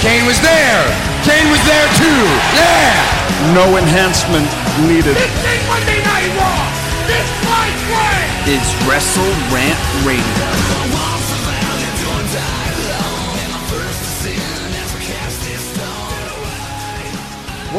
Kane was there. Kane was there too. Yeah. No enhancement needed. This ain't Monday Night Raw. This fight way is Wrestle Rant Radio.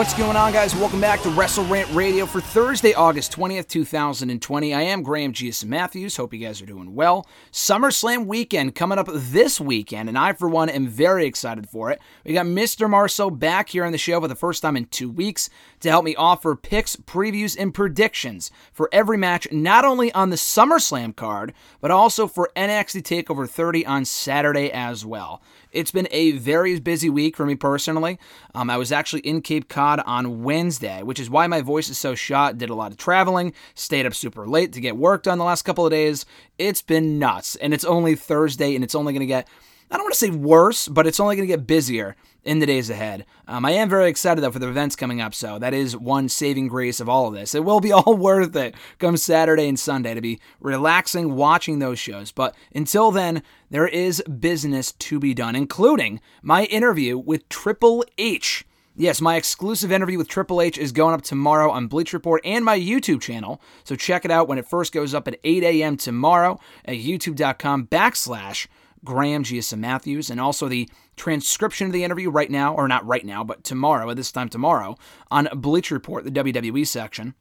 What's going on, guys? Welcome back to Wrestle Rant Radio for Thursday, August 20th, 2020. I am Graham GSM Matthews. Hope you guys are doing well. SummerSlam weekend coming up this weekend, and I, for one, am very excited for it. We got Mr. Marceau back here on the show for the first time in two weeks to help me offer picks, previews, and predictions for every match, not only on the SummerSlam card, but also for NXT TakeOver 30 on Saturday as well. It's been a very busy week for me personally. Um, I was actually in Cape Cod on Wednesday, which is why my voice is so shot. Did a lot of traveling, stayed up super late to get work done the last couple of days. It's been nuts, and it's only Thursday, and it's only going to get I don't want to say worse, but it's only going to get busier in the days ahead. Um, I am very excited though for the events coming up, so that is one saving grace of all of this. It will be all worth it come Saturday and Sunday to be relaxing watching those shows. But until then, there is business to be done, including my interview with Triple H. Yes, my exclusive interview with Triple H is going up tomorrow on Bleacher Report and my YouTube channel. So check it out when it first goes up at 8 a.m. tomorrow at youtube.com backslash Graham GSM Matthews, and also the transcription of the interview right now, or not right now, but tomorrow, at this time tomorrow, on Bleacher Report, the WWE section.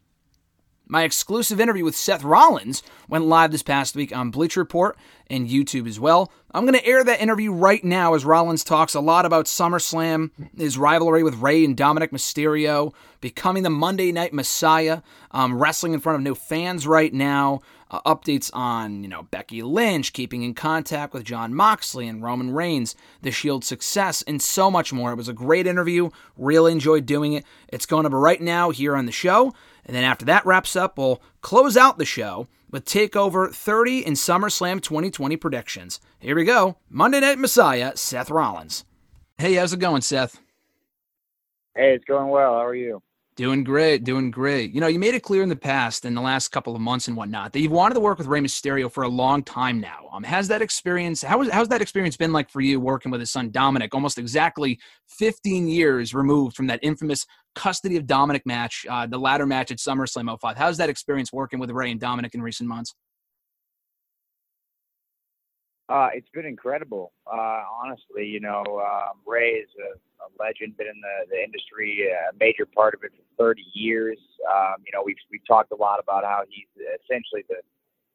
My exclusive interview with Seth Rollins went live this past week on Bleacher Report and YouTube as well. I'm going to air that interview right now as Rollins talks a lot about SummerSlam, his rivalry with Rey and Dominic Mysterio, becoming the Monday Night Messiah, um, wrestling in front of new fans right now, uh, updates on you know Becky Lynch, keeping in contact with Jon Moxley and Roman Reigns, the Shield success, and so much more. It was a great interview. Really enjoyed doing it. It's going up right now here on the show. And then after that wraps up, we'll close out the show with TakeOver 30 and SummerSlam 2020 predictions. Here we go Monday Night Messiah, Seth Rollins. Hey, how's it going, Seth? Hey, it's going well. How are you? Doing great, doing great. You know, you made it clear in the past, in the last couple of months and whatnot, that you've wanted to work with Rey Mysterio for a long time now. Um, has that experience? How was, how's that experience been like for you working with his son Dominic? Almost exactly 15 years removed from that infamous custody of Dominic match, uh, the ladder match at SummerSlam 05. How's that experience working with Rey and Dominic in recent months? Uh, it's been incredible. Uh, honestly, you know, um, Rey is a, a legend, been in the, the industry, a major part of it for 30 years. Um, you know, we've we've talked a lot about how he's essentially the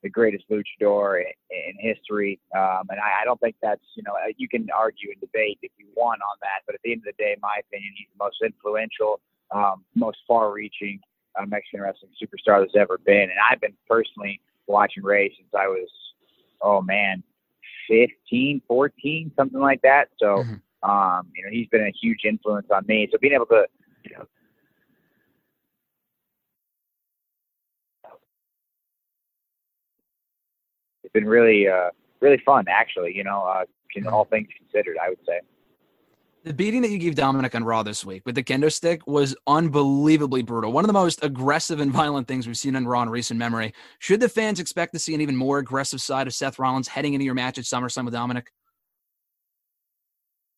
the greatest luchador in, in history, um, and I, I don't think that's you know you can argue and debate if you want on that, but at the end of the day, my opinion, he's the most influential, um, most far-reaching uh, Mexican wrestling superstar there's ever been, and I've been personally watching Rey since I was, oh man, 15, 14, something like that. So, mm-hmm. um, you know, he's been a huge influence on me. So being able to, you know, it's been really, uh, really fun actually, you know, uh, in all things considered, I would say. The beating that you gave Dominic on Raw this week with the kendo stick was unbelievably brutal. One of the most aggressive and violent things we've seen on Raw in recent memory. Should the fans expect to see an even more aggressive side of Seth Rollins heading into your match at SummerSlam with Dominic?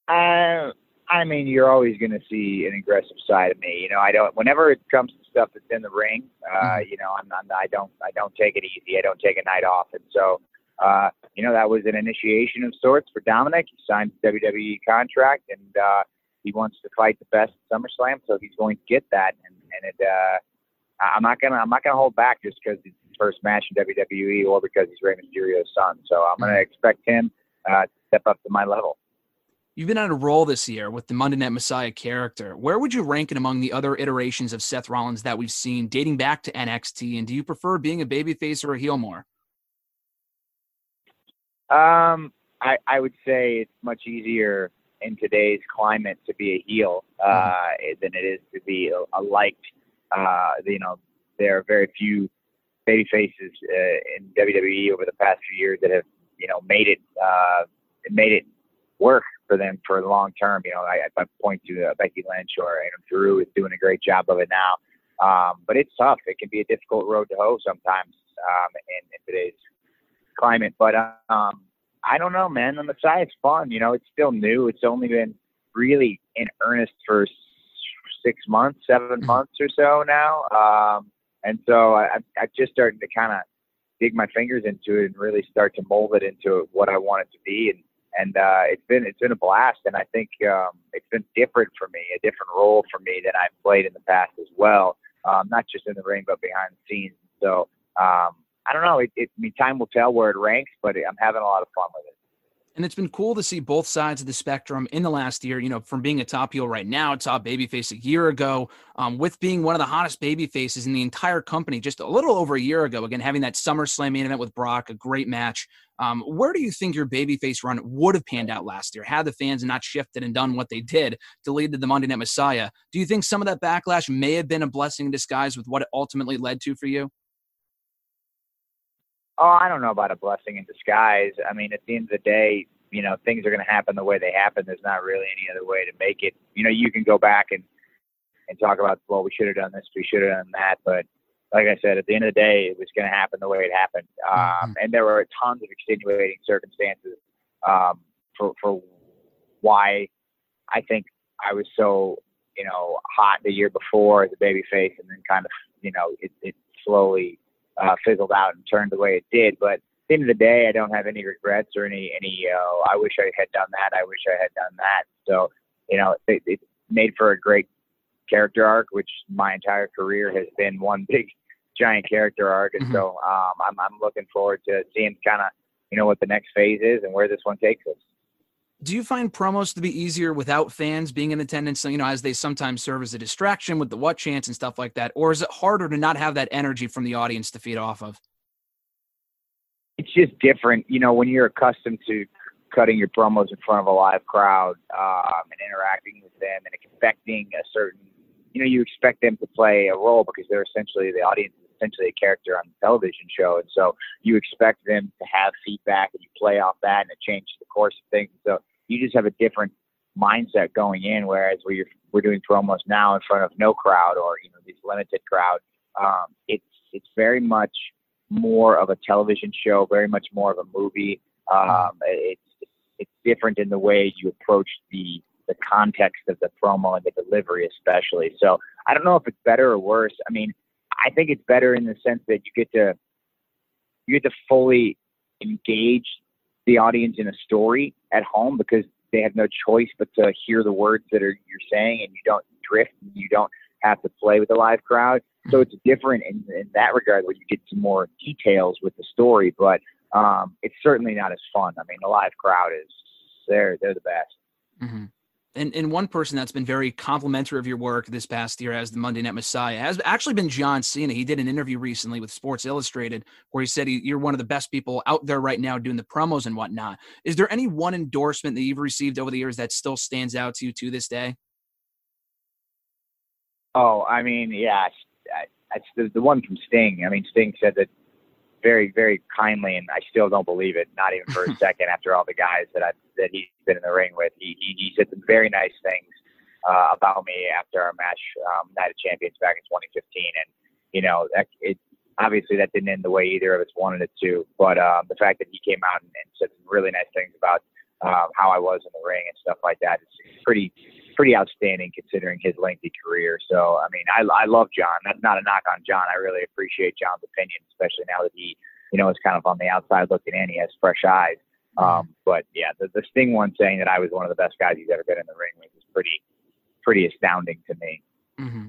Uh, I mean, you're always going to see an aggressive side of me. You know, I don't. Whenever it comes to stuff that's in the ring, uh, mm-hmm. you know, I'm, I'm, I don't, I don't take it easy. I don't take a night off, and so uh, you know, that was an initiation of sorts for Dominic. He signed a WWE contract and uh, he wants to fight the best at SummerSlam, so he's going to get that. And, and it, uh, I'm not gonna, I'm not gonna hold back just because it's his first match in WWE or because he's Rey Mysterio's son. So I'm gonna mm-hmm. expect him uh, to step up to my level. You've been on a roll this year with the Monday Night Messiah character. Where would you rank it among the other iterations of Seth Rollins that we've seen dating back to NXT? And do you prefer being a babyface or a heel more? Um, I, I would say it's much easier in today's climate to be a heel uh, mm-hmm. than it is to be a, a liked. Uh, you know, there are very few baby faces uh, in WWE over the past few years that have you know made it uh, made it work for them for the long term. You know, I, I point to uh, Becky Lynch or Adam Drew is doing a great job of it now. Um, but it's tough. It can be a difficult road to hoe sometimes um, in, in today's climate. But um, I don't know, man. On the side, it's fun. You know, it's still new. It's only been really in earnest for six months, seven mm-hmm. months or so now. Um, and so I, I just started to kind of dig my fingers into it and really start to mold it into what I want it to be. And and uh, it's been it's been a blast. And I think um, it's been different for me, a different role for me than I've played in the past as well. Um, not just in the ring, but behind the scenes. So um, I don't know. It, it, I mean, time will tell where it ranks, but I'm having a lot of fun with it. And it's been cool to see both sides of the spectrum in the last year. You know, from being a top heel right now, top babyface a year ago, um, with being one of the hottest baby faces in the entire company just a little over a year ago. Again, having that SummerSlam main event with Brock, a great match. Um, where do you think your babyface run would have panned out last year had the fans not shifted and done what they did to lead to the Monday Night Messiah? Do you think some of that backlash may have been a blessing in disguise with what it ultimately led to for you? Oh, I don't know about a blessing in disguise. I mean, at the end of the day, you know, things are going to happen the way they happen. There's not really any other way to make it. You know, you can go back and and talk about, well, we should have done this, we should have done that, but like I said, at the end of the day, it was going to happen the way it happened. Um, mm-hmm. And there were tons of extenuating circumstances um, for for why I think I was so you know hot the year before as a baby face, and then kind of you know it, it slowly uh, fizzled out and turned the way it did. But at the end of the day, I don't have any regrets or any any. Uh, I wish I had done that. I wish I had done that. So you know, it, it made for a great character arc, which my entire career has been one big giant character arc. And mm-hmm. so um, I'm I'm looking forward to seeing kind of you know what the next phase is and where this one takes us do you find promos to be easier without fans being in attendance? You know as they sometimes serve as a distraction with the what chance and stuff like that or is it harder to not have that energy from the audience to feed off of? It's just different. You know when you're accustomed to cutting your promos in front of a live crowd um, and interacting with them and expecting a certain you know you expect them to play a role because they're essentially the audience essentially a character on the television show and so you expect them to have feedback and you play off that and it changes the course of things so you just have a different mindset going in. Whereas we're we're doing promos now in front of no crowd or you know these limited crowd. Um, it's it's very much more of a television show, very much more of a movie. Um, it's it's different in the way you approach the the context of the promo and the delivery, especially. So I don't know if it's better or worse. I mean, I think it's better in the sense that you get to you get to fully engage the audience in a story at home because they have no choice but to hear the words that are you're saying and you don't drift and you don't have to play with a live crowd. So it's different in, in that regard where you get some more details with the story, but um, it's certainly not as fun. I mean, the live crowd is they're they're the best. Mm-hmm and, and one person that's been very complimentary of your work this past year as the Monday Night Messiah has actually been John Cena. He did an interview recently with Sports Illustrated where he said he, you're one of the best people out there right now doing the promos and whatnot. Is there any one endorsement that you've received over the years that still stands out to you to this day? Oh, I mean, yeah, that's the, the one from Sting. I mean, Sting said that very, very kindly, and I still don't believe it, not even for a second. After all the guys that I that he's been in the ring with, he he, he said some very nice things uh, about me after our match, um, Night of Champions back in 2015, and you know that it obviously that didn't end the way either of us wanted it to. But um, the fact that he came out and, and said some really nice things about um, how I was in the ring and stuff like that is pretty pretty outstanding considering his lengthy career. So, I mean, I, I love John. That's not a knock on John. I really appreciate John's opinion, especially now that he, you know, is kind of on the outside looking in. He has fresh eyes. Um, but yeah, the, the Sting one saying that I was one of the best guys he's ever been in the ring with is pretty, pretty astounding to me. Mm-hmm.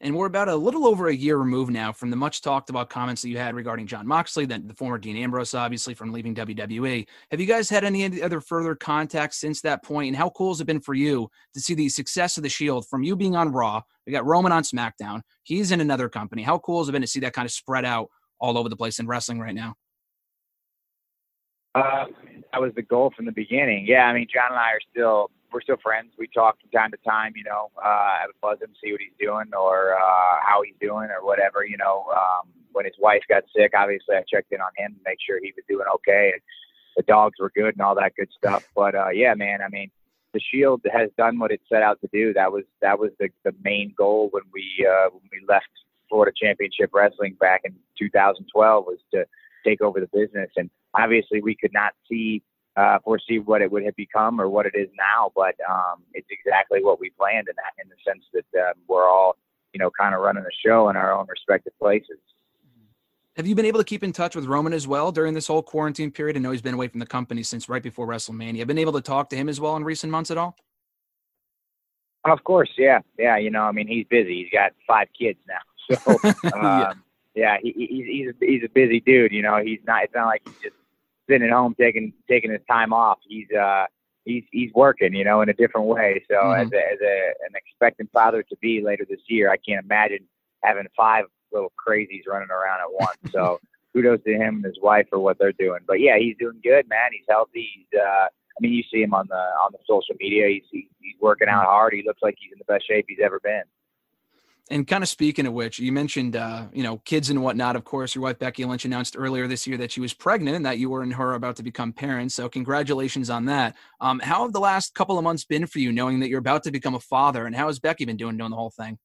And we're about a little over a year removed now from the much talked about comments that you had regarding Jon Moxley, that the former Dean Ambrose, obviously from leaving WWE. Have you guys had any other further contacts since that point? And how cool has it been for you to see the success of the Shield from you being on Raw? We got Roman on SmackDown. He's in another company. How cool has it been to see that kind of spread out all over the place in wrestling right now? Uh, that was the goal from the beginning. Yeah, I mean, John and I are still we're still friends. We talk from time to time. You know, uh, I would buzz him, see what he's doing or uh, how he's doing or whatever. You know, um, when his wife got sick, obviously I checked in on him to make sure he was doing okay. And the dogs were good and all that good stuff. But uh, yeah, man, I mean, the Shield has done what it set out to do. That was that was the the main goal when we uh, when we left Florida Championship Wrestling back in 2012 was to take over the business. And obviously, we could not see uh, foresee what it would have become or what it is now, but um, it's exactly what we planned in that, in the sense that um, we're all, you know, kind of running the show in our own respective places. Have you been able to keep in touch with Roman as well during this whole quarantine period? I know he's been away from the company since right before WrestleMania. Have been able to talk to him as well in recent months at all? Of course, yeah, yeah. You know, I mean, he's busy. He's got five kids now, so um, yeah, yeah he, he's he's a, he's a busy dude. You know, he's not. It's not like he's just sitting at home taking taking his time off. He's uh he's he's working, you know, in a different way. So mm-hmm. as a, as a an expectant father to be later this year, I can't imagine having five little crazies running around at once. So kudos to him and his wife for what they're doing. But yeah, he's doing good, man. He's healthy. He's uh I mean, you see him on the on the social media. He's he's working out hard. He looks like he's in the best shape he's ever been. And kind of speaking of which, you mentioned, uh, you know, kids and whatnot. Of course, your wife Becky Lynch announced earlier this year that she was pregnant and that you were and her about to become parents. So, congratulations on that. Um, how have the last couple of months been for you, knowing that you're about to become a father? And how has Becky been doing doing the whole thing?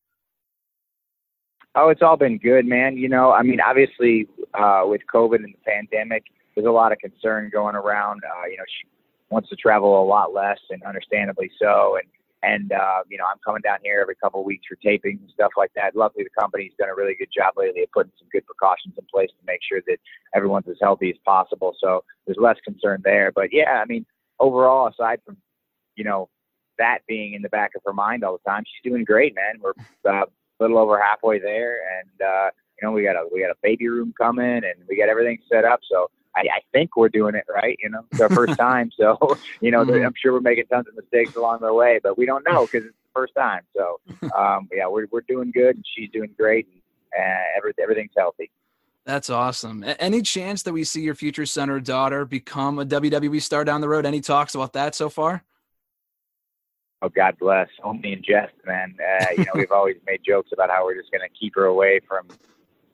Oh, it's all been good, man. You know, I mean, obviously, uh, with COVID and the pandemic, there's a lot of concern going around. Uh, you know, she wants to travel a lot less, and understandably so. And and uh, you know, I'm coming down here every couple of weeks for tapings and stuff like that. Luckily, the company's done a really good job lately of putting some good precautions in place to make sure that everyone's as healthy as possible. So there's less concern there. But yeah, I mean, overall, aside from you know that being in the back of her mind all the time, she's doing great, man. We're uh, a little over halfway there, and uh, you know we got a we got a baby room coming, and we got everything set up. So I, I think we're doing it right. You know, it's our first time, so you know mm-hmm. I'm sure we're making tons of mistakes along the way, but we don't know because it's the first time. So um, yeah, we're we're doing good, and she's doing great, and uh, every, everything's healthy. That's awesome. Any chance that we see your future son or daughter become a WWE star down the road? Any talks about that so far? oh, God bless, only in jest, man. Uh, you know, we've always made jokes about how we're just going to keep her away from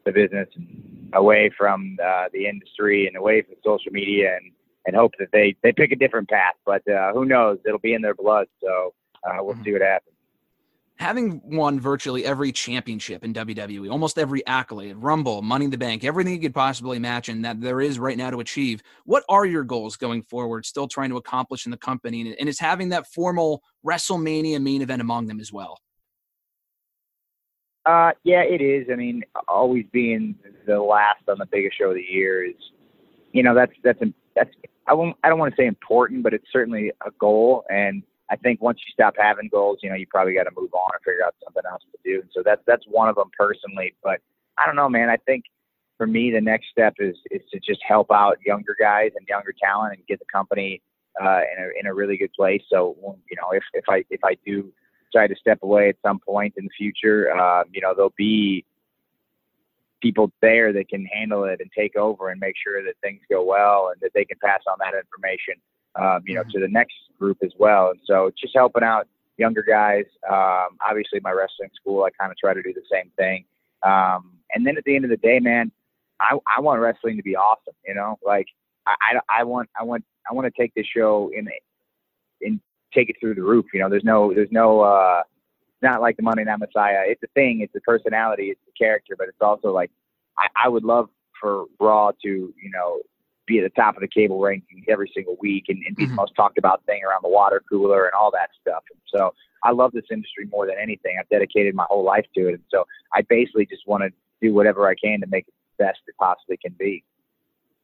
the business and away from uh, the industry and away from social media and, and hope that they, they pick a different path. But uh, who knows? It'll be in their blood. So uh, we'll mm-hmm. see what happens having won virtually every championship in WWE, almost every accolade, Rumble, Money in the Bank, everything you could possibly imagine that there is right now to achieve, what are your goals going forward, still trying to accomplish in the company? And is having that formal WrestleMania main event among them as well? Uh, yeah, it is. I mean, always being the last on the biggest show of the year is, you know, that's that's that's I won't I don't want to say important, but it's certainly a goal and I think once you stop having goals, you know, you probably got to move on or figure out something else to do. And so that's that's one of them personally. But I don't know, man. I think for me, the next step is is to just help out younger guys and younger talent and get the company uh, in a in a really good place. So you know, if if I if I do try to step away at some point in the future, uh, you know, there'll be people there that can handle it and take over and make sure that things go well and that they can pass on that information um, you know, to the next group as well. And so just helping out younger guys. Um, obviously, my wrestling school, I kind of try to do the same thing. Um, and then at the end of the day, man, I, I want wrestling to be awesome. You know, like I, I, I want, I want, I want to take this show in, in take it through the roof. You know, there's no, there's no, uh, not like the Monday Night Messiah. It's a thing. It's a personality. It's a character. But it's also like I, I would love for Raw to, you know, be at the top of the cable rankings every single week and, and be mm-hmm. the most talked about thing around the water cooler and all that stuff. And so I love this industry more than anything. I've dedicated my whole life to it. And so I basically just want to do whatever I can to make it the best it possibly can be.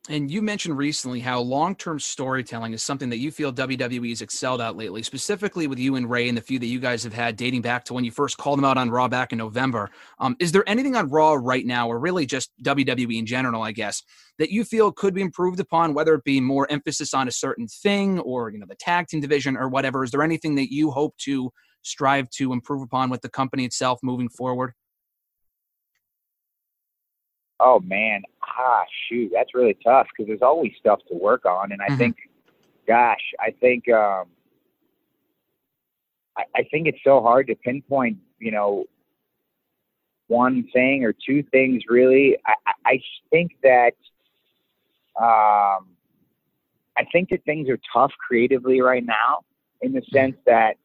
And you mentioned recently how long term storytelling is something that you feel WWE has excelled at lately, specifically with you and Rey and the feud that you guys have had dating back to when you first called them out on Raw back in November. Um, is there anything on Raw right now, or really just WWE in general, I guess, that you feel could be improved upon, whether it be more emphasis on a certain thing or, you know, the tag team division or whatever? Is there anything that you hope to strive to improve upon with the company itself moving forward? Oh man, ah shoot, that's really tough because there's always stuff to work on, and I mm-hmm. think, gosh, I think, um, I, I think it's so hard to pinpoint, you know, one thing or two things really. I, I think that um, I think that things are tough creatively right now in the sense that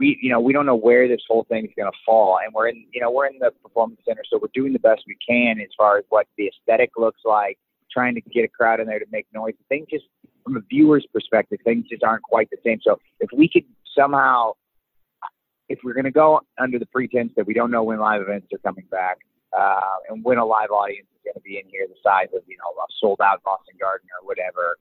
we, you know, we don't know where this whole thing is going to fall, and we're in, you know, we're in the performance center, so we're doing the best we can as far as what the aesthetic looks like, trying to get a crowd in there to make noise. Things just from a viewer's perspective, things just aren't quite the same. So if we could somehow, if we're going to go under the pretense that we don't know when live events are coming back, uh, and when a live audience is going to be in here, the size of you know a sold out Boston Garden or whatever,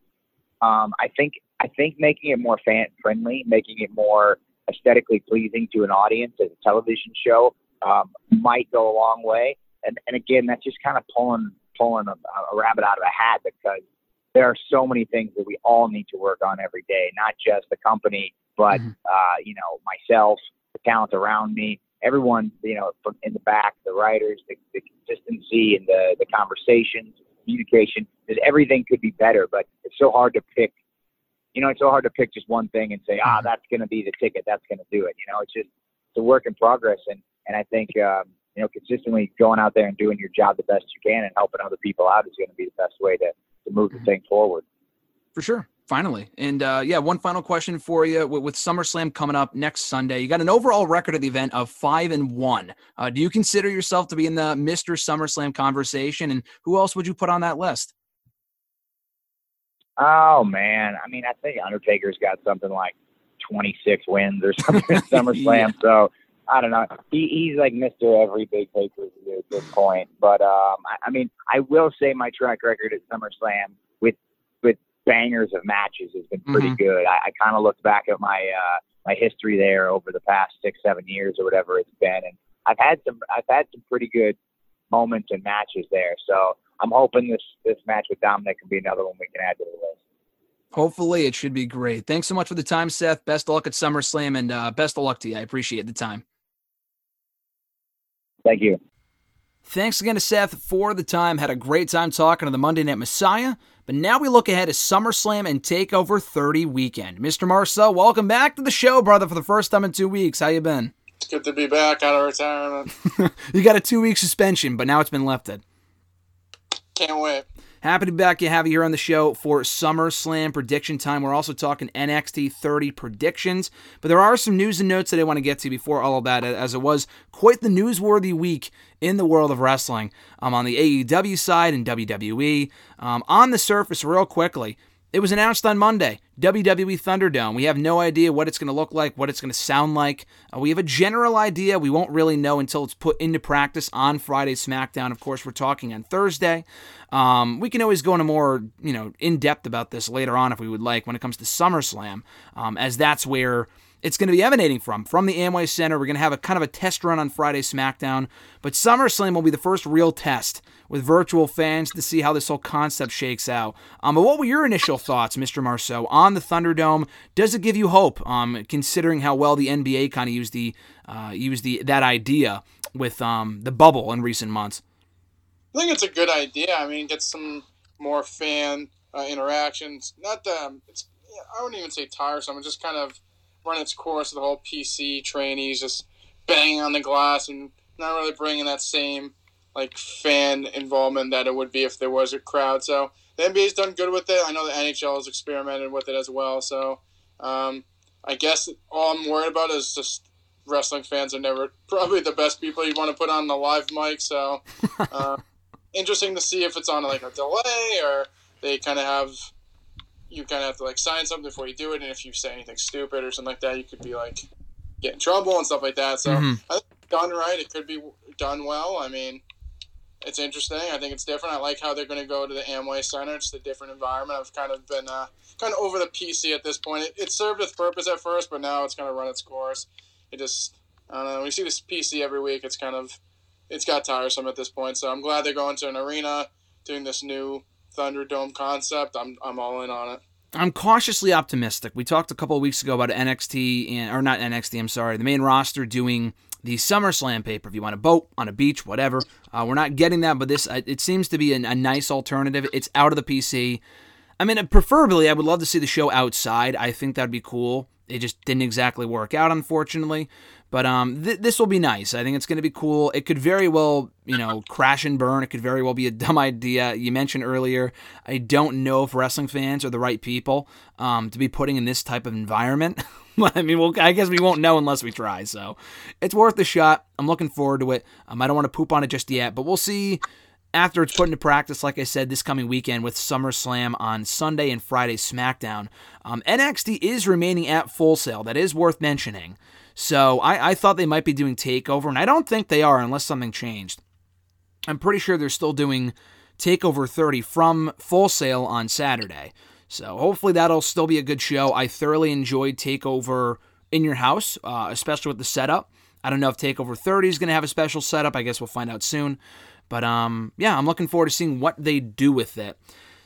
um, I think I think making it more fan friendly, making it more aesthetically pleasing to an audience as a television show um, might go a long way. And, and again, that's just kind of pulling pulling a, a rabbit out of a hat because there are so many things that we all need to work on every day, not just the company, but mm-hmm. uh, you know myself, the talent around me, everyone, you know, from in the back, the writers, the, the consistency and the the conversations, communication. Everything could be better, but it's so hard to pick you know, it's so hard to pick just one thing and say, ah, mm-hmm. that's going to be the ticket, that's going to do it. You know, it's just it's a work in progress, and and I think um, you know, consistently going out there and doing your job the best you can and helping other people out is going to be the best way to to move the mm-hmm. thing forward. For sure. Finally. And uh, yeah, one final question for you with, with, SummerSlam coming up next Sunday. You got an overall record of the event of five and one. Uh, do you consider yourself to be in the Mr. SummerSlam conversation? And who else would you put on that list? Oh man, I mean, I think Undertaker's got something like 26 wins or something at SummerSlam. yeah. So I don't know. He, he's like Mister Every Big pay per view at this point. But um, I, I mean, I will say my track record at SummerSlam with with bangers of matches has been pretty mm-hmm. good. I, I kind of looked back at my uh, my history there over the past six seven years or whatever it's been, and I've had some I've had some pretty good moments and matches there. So I'm hoping this this match with Dominic can be another one we can add to the list. Hopefully, it should be great. Thanks so much for the time, Seth. Best of luck at SummerSlam, and uh, best of luck to you. I appreciate the time. Thank you. Thanks again to Seth for the time. Had a great time talking to the Monday Night Messiah. But now we look ahead to SummerSlam and Takeover 30 weekend. Mr. Marceau, welcome back to the show, brother, for the first time in two weeks. How you been? It's good to be back out of retirement. you got a two week suspension, but now it's been lifted. Can't wait. Happy to be back to have you here on the show for SummerSlam prediction time. We're also talking NXT 30 predictions, but there are some news and notes that I want to get to before all of that, as it was quite the newsworthy week in the world of wrestling um, on the AEW side and WWE. Um, on the surface, real quickly, it was announced on Monday WWE Thunderdome. We have no idea what it's going to look like, what it's going to sound like. Uh, we have a general idea. We won't really know until it's put into practice on Friday SmackDown. Of course, we're talking on Thursday. Um, we can always go into more, you know, in depth about this later on if we would like when it comes to SummerSlam, um, as that's where it's going to be emanating from. From the Amway Center, we're going to have a kind of a test run on Friday SmackDown, but SummerSlam will be the first real test with virtual fans to see how this whole concept shakes out. Um, but what were your initial thoughts, Mr. Marceau, on the Thunderdome? Does it give you hope, um, considering how well the NBA kind of used the uh, used the that idea with um, the bubble in recent months? I think it's a good idea. I mean, get some more fan uh, interactions. Not the it's I wouldn't even say tiresome. It's just kind of run its course the whole PC trainees just banging on the glass and not really bringing that same like fan involvement that it would be if there was a crowd. So the NBA's done good with it. I know the NHL has experimented with it as well. So um, I guess all I'm worried about is just wrestling fans are never probably the best people you want to put on the live mic. So uh, interesting to see if it's on like a delay or they kind of have you kind of have to like sign something before you do it, and if you say anything stupid or something like that, you could be like get in trouble and stuff like that. So mm-hmm. I think done right, it could be done well. I mean, it's interesting. I think it's different. I like how they're going to go to the Amway Center. It's a different environment. I've kind of been uh, kind of over the PC at this point. It, it served its purpose at first, but now it's kind of run its course. It just I don't know. We see this PC every week. It's kind of it's got tiresome at this point. So I'm glad they're going to an arena, doing this new Thunderdome concept, I'm I'm all in on it. I'm cautiously optimistic. We talked a couple of weeks ago about NXT and or not NXT. I'm sorry, the main roster doing the SummerSlam pay per view on a boat, on a beach, whatever. Uh, we're not getting that, but this uh, it seems to be a, a nice alternative. It's out of the PC. I mean, preferably, I would love to see the show outside. I think that'd be cool. It just didn't exactly work out, unfortunately. But um, th- this will be nice. I think it's going to be cool. It could very well, you know, crash and burn. It could very well be a dumb idea. You mentioned earlier, I don't know if wrestling fans are the right people um, to be putting in this type of environment. I mean, well, I guess we won't know unless we try. So it's worth a shot. I'm looking forward to it. Um, I don't want to poop on it just yet, but we'll see after it's put into practice, like I said, this coming weekend with SummerSlam on Sunday and Friday SmackDown. Um, NXT is remaining at Full Sail. That is worth mentioning. So I, I thought they might be doing Takeover, and I don't think they are unless something changed. I'm pretty sure they're still doing Takeover 30 from Full Sail on Saturday. So hopefully that'll still be a good show. I thoroughly enjoyed Takeover in your house, uh, especially with the setup. I don't know if Takeover 30 is going to have a special setup. I guess we'll find out soon. But um, yeah, I'm looking forward to seeing what they do with it.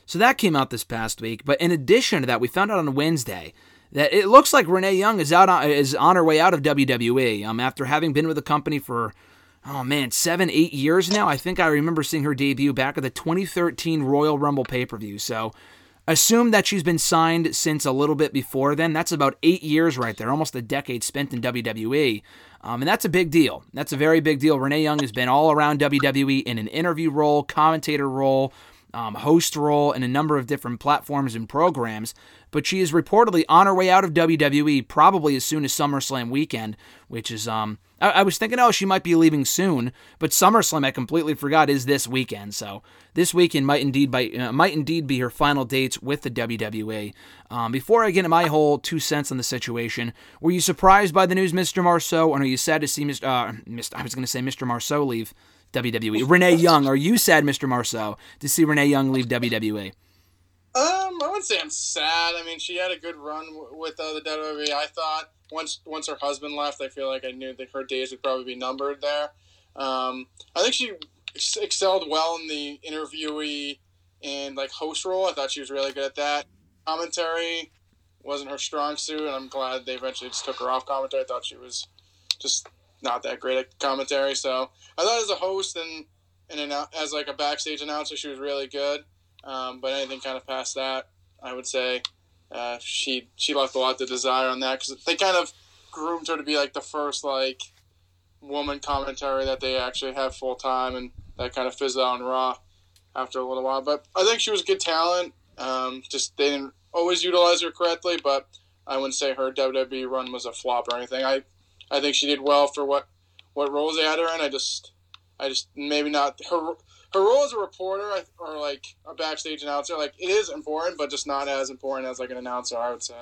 So that came out this past week. But in addition to that, we found out on Wednesday that it looks like Renee Young is out on, is on her way out of WWE. Um, after having been with the company for oh man, seven, eight years now. I think I remember seeing her debut back at the 2013 Royal Rumble pay per view. So assume that she's been signed since a little bit before then. That's about eight years right there, almost a decade spent in WWE. Um, and that's a big deal. That's a very big deal. Renee Young has been all around WWE in an interview role, commentator role, um, host role, and a number of different platforms and programs but she is reportedly on her way out of WWE probably as soon as SummerSlam weekend, which is um I, I, was thinking oh she might be leaving soon, but SummerSlam I completely forgot is this weekend, so this weekend might indeed by uh, might indeed be her final dates with the WWE. Um, before I get into my whole two cents on the situation, were you surprised by the news, Mr. Marceau, or are you sad to see Mr. Uh, Mr. I was going to say Mr. Marceau leave WWE? Renee Young, are you sad, Mr. Marceau, to see Renee Young leave WWE? Um, I wouldn't say I'm sad. I mean, she had a good run w- with uh, the WWE. I thought once once her husband left, I feel like I knew that her days would probably be numbered there. Um, I think she ex- excelled well in the interviewee and like host role. I thought she was really good at that. Commentary wasn't her strong suit, and I'm glad they eventually just took her off commentary. I thought she was just not that great at commentary. So I thought as a host and and an, as like a backstage announcer, she was really good. Um, but anything kind of past that, I would say uh, she she left a lot to desire on that because they kind of groomed her to be like the first like woman commentary that they actually have full time, and that kind of fizzled out on Raw after a little while. But I think she was a good talent. Um, just they didn't always utilize her correctly, but I wouldn't say her WWE run was a flop or anything. I I think she did well for what what roles they had her in. I just I just maybe not her her role as a reporter or like a backstage announcer, like it is important, but just not as important as like an announcer, I would say.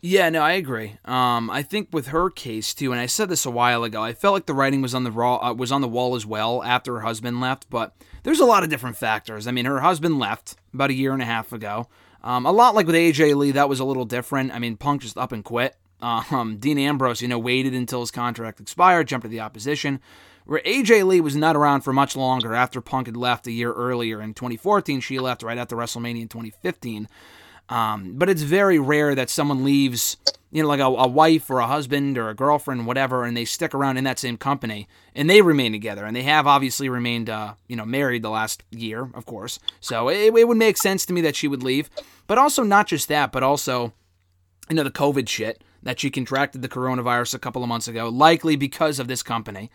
Yeah, no, I agree. Um, I think with her case too, and I said this a while ago, I felt like the writing was on the raw uh, was on the wall as well after her husband left. But there's a lot of different factors. I mean, her husband left about a year and a half ago. Um, a lot like with AJ Lee, that was a little different. I mean, Punk just up and quit. Um, Dean Ambrose, you know, waited until his contract expired, jumped to the opposition where AJ Lee was not around for much longer after Punk had left a year earlier in 2014. She left right after WrestleMania in 2015. Um, but it's very rare that someone leaves, you know, like a, a, wife or a husband or a girlfriend, whatever, and they stick around in that same company and they remain together. And they have obviously remained, uh, you know, married the last year, of course. So it, it would make sense to me that she would leave. But also, not just that, but also, you know, the COVID shit that she contracted the coronavirus a couple of months ago, likely because of this company.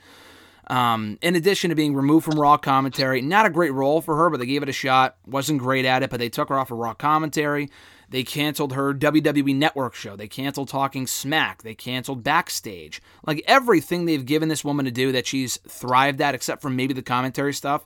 Um, in addition to being removed from Raw commentary, not a great role for her, but they gave it a shot. Wasn't great at it, but they took her off of Raw commentary. They canceled her WWE Network show. They canceled Talking Smack. They canceled Backstage. Like everything they've given this woman to do that she's thrived at, except for maybe the commentary stuff,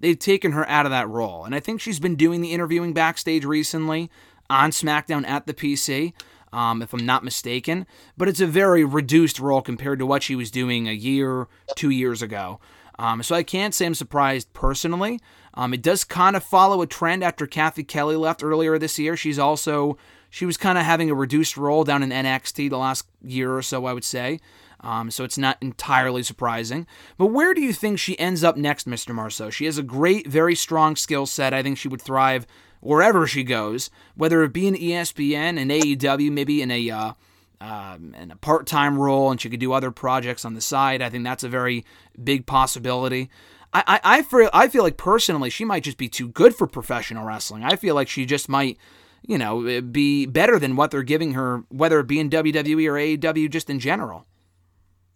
they've taken her out of that role. And I think she's been doing the interviewing backstage recently on SmackDown at the PC um, if I'm not mistaken. But it's a very reduced role compared to what she was doing a year, two years ago. Um, so I can't say I'm surprised personally. Um, it does kind of follow a trend after Cathy Kelley left earlier this year. She's also she was kind of having a reduced role down in NXT the last year or so, I would say. Um, so it's not entirely surprising. But where do you think she ends up next, Mr. Marceau? She has a great, very strong skill set. I think she would thrive wherever she goes, whether it be in ESPN and AEW, maybe in a uh, um, in a part-time role, and she could do other projects on the side. I think that's a very big possibility. I, I, I feel I feel like personally she might just be too good for professional wrestling. I feel like she just might you know, be better than what they're giving her, whether it be in WWE or AEW, just in general.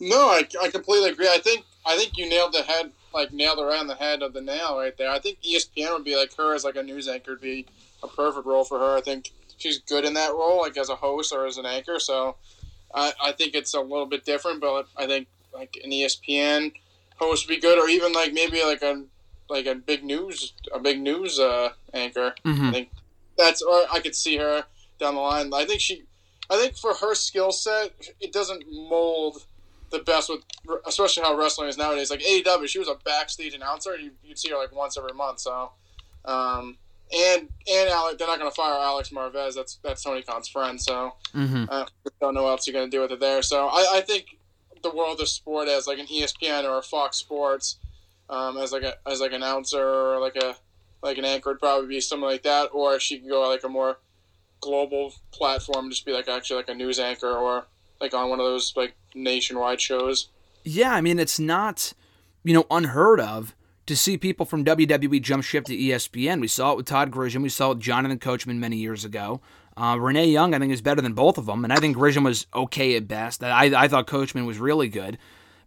No, I, I completely agree. I think I think you nailed the head, like nailed around the head of the nail right there. I think ESPN would be like her as like a news anchor would be a perfect role for her. I think she's good in that role, like as a host or as an anchor. So I, I think it's a little bit different, but I think like an ESPN host would be good, or even like maybe like a like a big news a big news uh, anchor. Mm-hmm. I think that's or I could see her down the line. I think she, I think for her skill set, it doesn't mold the best with, especially how wrestling is nowadays. Like AEW, she was a backstage announcer. You, would see her like once every month. So, um, and and Alex, they're not going to fire Alex Marvez. That's that's Tony Khan's friend. So, mm-hmm. uh, don't know what else you're going to do with it there. So, I, I think the world of sport as like an ESPN or a Fox Sports, um, as like a as like an announcer or like a like an anchor would probably be something like that, or she could go like a more global platform, just be like actually like a news anchor or like on one of those like nationwide shows. Yeah, I mean it's not you know unheard of to see people from WWE jump ship to ESPN. We saw it with Todd Grisham. We saw it with Jonathan Coachman many years ago. Uh, Renee Young, I think, is better than both of them, and I think Grisham was okay at best. I, I thought Coachman was really good.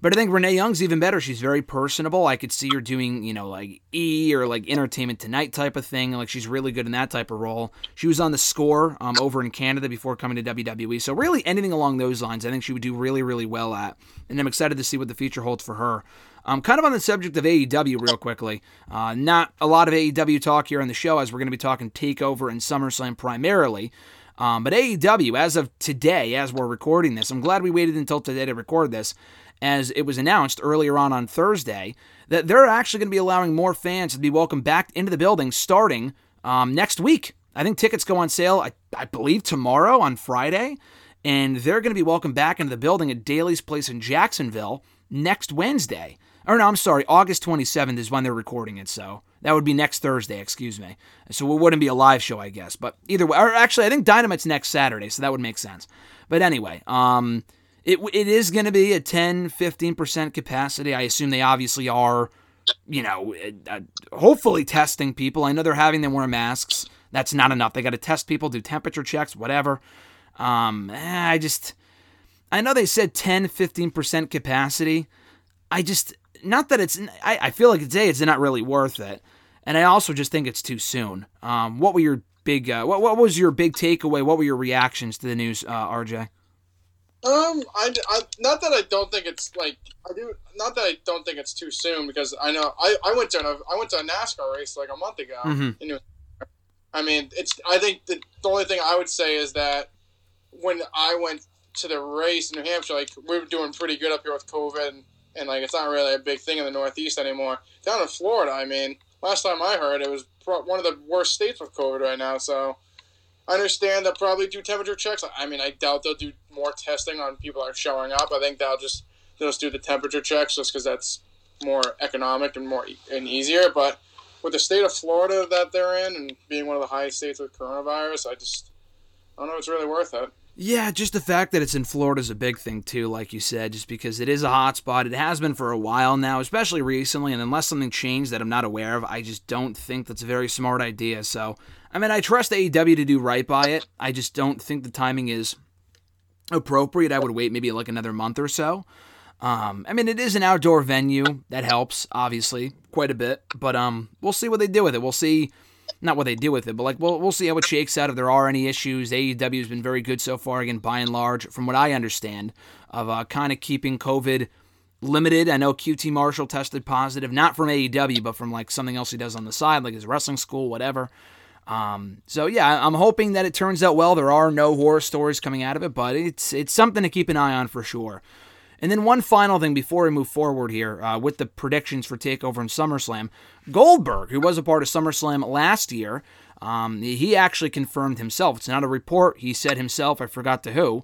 But I think Renee Young's even better. She's very personable. I could see her doing, you know, like E or like Entertainment Tonight type of thing. Like she's really good in that type of role. She was on the score um, over in Canada before coming to WWE. So really anything along those lines, I think she would do really, really well at. And I'm excited to see what the future holds for her. Um, kind of on the subject of AEW, real quickly. Uh, not a lot of AEW talk here on the show, as we're going to be talking Takeover and SummerSlam primarily. Um, but AEW, as of today, as we're recording this, I'm glad we waited until today to record this as it was announced earlier on on Thursday that they're actually going to be allowing more fans to be welcomed back into the building starting um, next week. I think tickets go on sale, I, I believe, tomorrow on Friday. And they're going to be welcomed back into the building at Daily's Place in Jacksonville next Wednesday. Or no, I'm sorry, August 27th is when they're recording it. So that would be next Thursday, excuse me. So it wouldn't be a live show, I guess. But either way, or actually, I think Dynamite's next Saturday, so that would make sense. But anyway, um, it, it is going to be a 10, 15% capacity. I assume they obviously are, you know, uh, hopefully testing people. I know they're having them wear masks. That's not enough. They got to test people, do temperature checks, whatever. Um, eh, I just, I know they said 10, 15% capacity. I just, not that it's, I, I feel like today it's not really worth it. And I also just think it's too soon. Um, what were your big, uh, what, what was your big takeaway? What were your reactions to the news, uh, RJ? Um, I, I, not that I don't think it's like I do. Not that I don't think it's too soon because I know I, I went to a, I went to a NASCAR race like a month ago. Mm-hmm. I mean, it's. I think the, the only thing I would say is that when I went to the race in New Hampshire, like we were doing pretty good up here with COVID, and, and like it's not really a big thing in the Northeast anymore. Down in Florida, I mean, last time I heard, it was one of the worst states with COVID right now. So understand they'll probably do temperature checks. I mean, I doubt they'll do more testing on people that are showing up. I think they'll just they'll just do the temperature checks just because that's more economic and more and easier. But with the state of Florida that they're in and being one of the highest states with coronavirus, I just I don't know if it's really worth it. Yeah, just the fact that it's in Florida is a big thing too, like you said, just because it is a hot spot. It has been for a while now, especially recently, and unless something changed that I'm not aware of, I just don't think that's a very smart idea. So, I mean, I trust AEW to do right by it. I just don't think the timing is appropriate. I would wait maybe like another month or so. Um, I mean, it is an outdoor venue. That helps, obviously, quite a bit. But um, we'll see what they do with it. We'll see not what they do with it, but like we'll we'll see how it shakes out if there are any issues. AEW has been very good so far, again by and large, from what I understand, of uh, kind of keeping COVID limited. I know QT Marshall tested positive, not from AEW, but from like something else he does on the side, like his wrestling school, whatever. Um, so yeah, I'm hoping that it turns out well. There are no horror stories coming out of it, but it's it's something to keep an eye on for sure. And then one final thing before we move forward here uh, with the predictions for Takeover and SummerSlam, Goldberg, who was a part of SummerSlam last year, um, he actually confirmed himself. It's not a report. He said himself. I forgot to who.